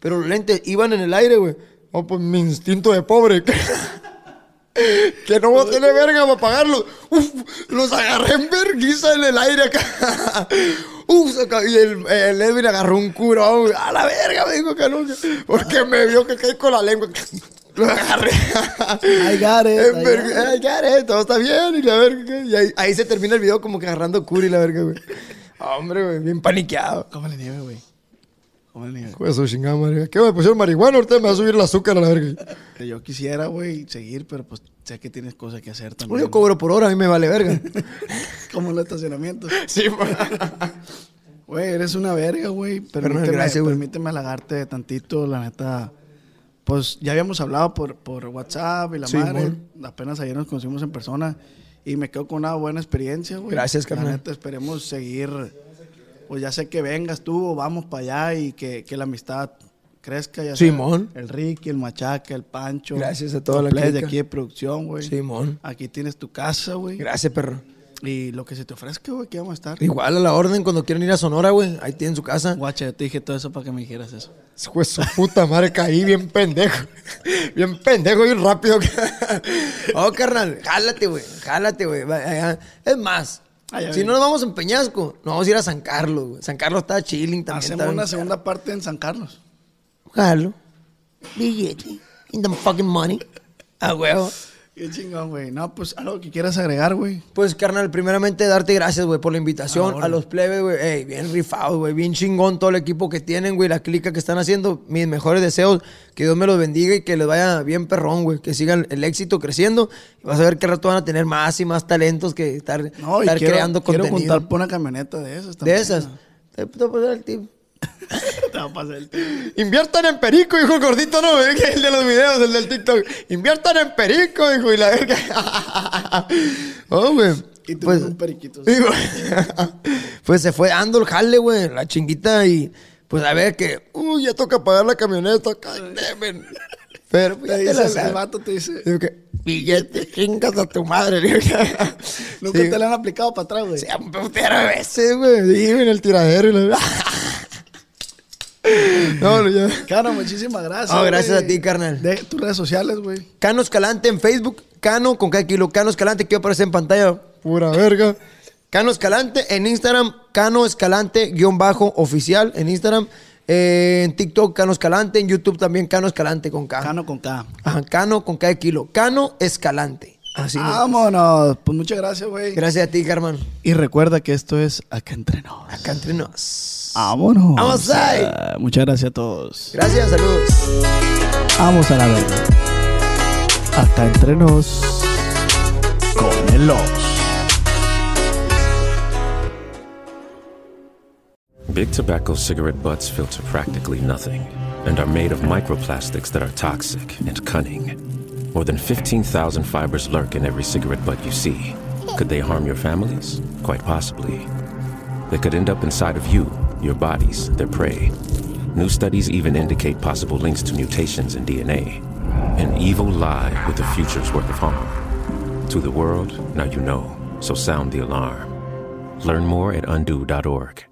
Pero los lentes iban en el aire, güey. Oh, pues mi instinto de pobre. Que no voy a tener verga para pagarlos. Uf, los agarré en verguiza en el aire acá. Uf, y el, Edwin agarró un curo. A la verga, me dijo que no. que- Porque me vio que caí con la lengua. Lo agarré. I got it, En I verga- I got it, todo está bien. Y la verga. Y ahí, ahí se termina el video como que agarrando cura y la verga, güey. Hombre, güey, bien paniqueado. Cómele nieve, güey. Cómele nieve. Pues su chingada madre. ¿Qué me pusieron marihuana? Ahorita me va a subir el azúcar a la verga. Que yo quisiera, güey, seguir, pero pues sé que tienes cosas que hacer también. Yo cobro por hora, a mí me vale verga. Como en los estacionamientos. Sí, Güey, eres una verga, güey. Permíteme, gracias, güey. permíteme halagarte tantito, la neta. Pues ya habíamos hablado por, por WhatsApp y la Sí, madre. mon. Apenas ayer nos conocimos en persona y me quedo con una buena experiencia, güey. Gracias, carnal. esperemos seguir. Pues ya sé que vengas tú o vamos para allá y que, que la amistad crezca. Ya sea Simón. El Ricky, el Machaca, el Pancho. Gracias a toda la plebes de aquí de producción, güey. Simón. Aquí tienes tu casa, güey. Gracias, perro. Y lo que se te ofrezca, güey, aquí vamos a estar. Igual a la orden cuando quieran ir a Sonora, güey. Ahí tienen su casa. Guacha, yo te dije todo eso para que me dijeras eso. Pues su puta madre caí bien pendejo. Bien pendejo y rápido. oh, carnal, jálate, güey. Jálate, güey. Es más, si no nos vamos en Peñasco, nos vamos a ir a San Carlos, güey. San Carlos está chilling también. Hacemos una segunda parte en San Carlos. Jalo. Billete. In the fucking money. A huevo. Qué chingón, güey. No, pues algo que quieras agregar, güey. Pues, carnal, primeramente darte gracias, güey, por la invitación. A, los plebes, güey. Ey, bien rifados, güey. Bien chingón todo el equipo que tienen, güey. La clica que están haciendo. Mis mejores deseos. Que Dios me los bendiga y que les vaya bien perrón, güey. Que sigan el éxito creciendo. Y vas a ver al rato van a tener más y más talentos que estar, No, estar quiero, creando quiero contenido. juntar por una camioneta de esas de esas. Te, te voy a pasar el tip. Te va a pasar el tiempo. Inviertan en perico, hijo el gordito, no, que el de los videos, el del TikTok. Inviertan en perico, hijo, y la verga. oh, güey. Y tú Pues, un periquito. Sí, pues se fue dando el jale, güey, la chinguita y pues a ver que, uy, ya toca pagar la camioneta, it. Pero Te fíjate dice, la- el vato te dice, Digo que, billete, chingas a tu madre. Nunca Sí. te lo han aplicado para atrás, güey. Sí, un putero de veces, güey. Dime en el tiradero y la... No, no, ya. Cano, muchísimas gracias. No, gracias a ti, carnal. De tus redes sociales, güey. Cano Escalante en Facebook. Cano con cada kilo. Cano Escalante que aparece en pantalla. Pura verga. Cano Escalante en Instagram. Cano Escalante guion bajo oficial en Instagram. Eh, en TikTok Cano Escalante. En YouTube también Cano Escalante con K. Cano con K. Ajá, Cano con cada kilo. Cano Escalante. Así es. Vámonos. Pues muchas gracias, güey. Gracias a ti, Carmen. Y recuerda que esto es Acá Entre Nos. Acá entre nos. Vámonos. Vamos ahí. Ah, muchas gracias a todos. Gracias, saludos. Vamos a la verga. Acá Entre Nos. Con el Los. Big tobacco cigarette butts filter practically nothing and are made of microplastics that are toxic and cunning. More than 15,000 fibers lurk in every cigarette butt you see. Could they harm your families? Quite possibly. They could end up inside of you, your bodies, their prey. New studies even indicate possible links to mutations in DNA. An evil lie with a future's worth of harm. To the world, now you know, so sound the alarm. Learn more at undo.org.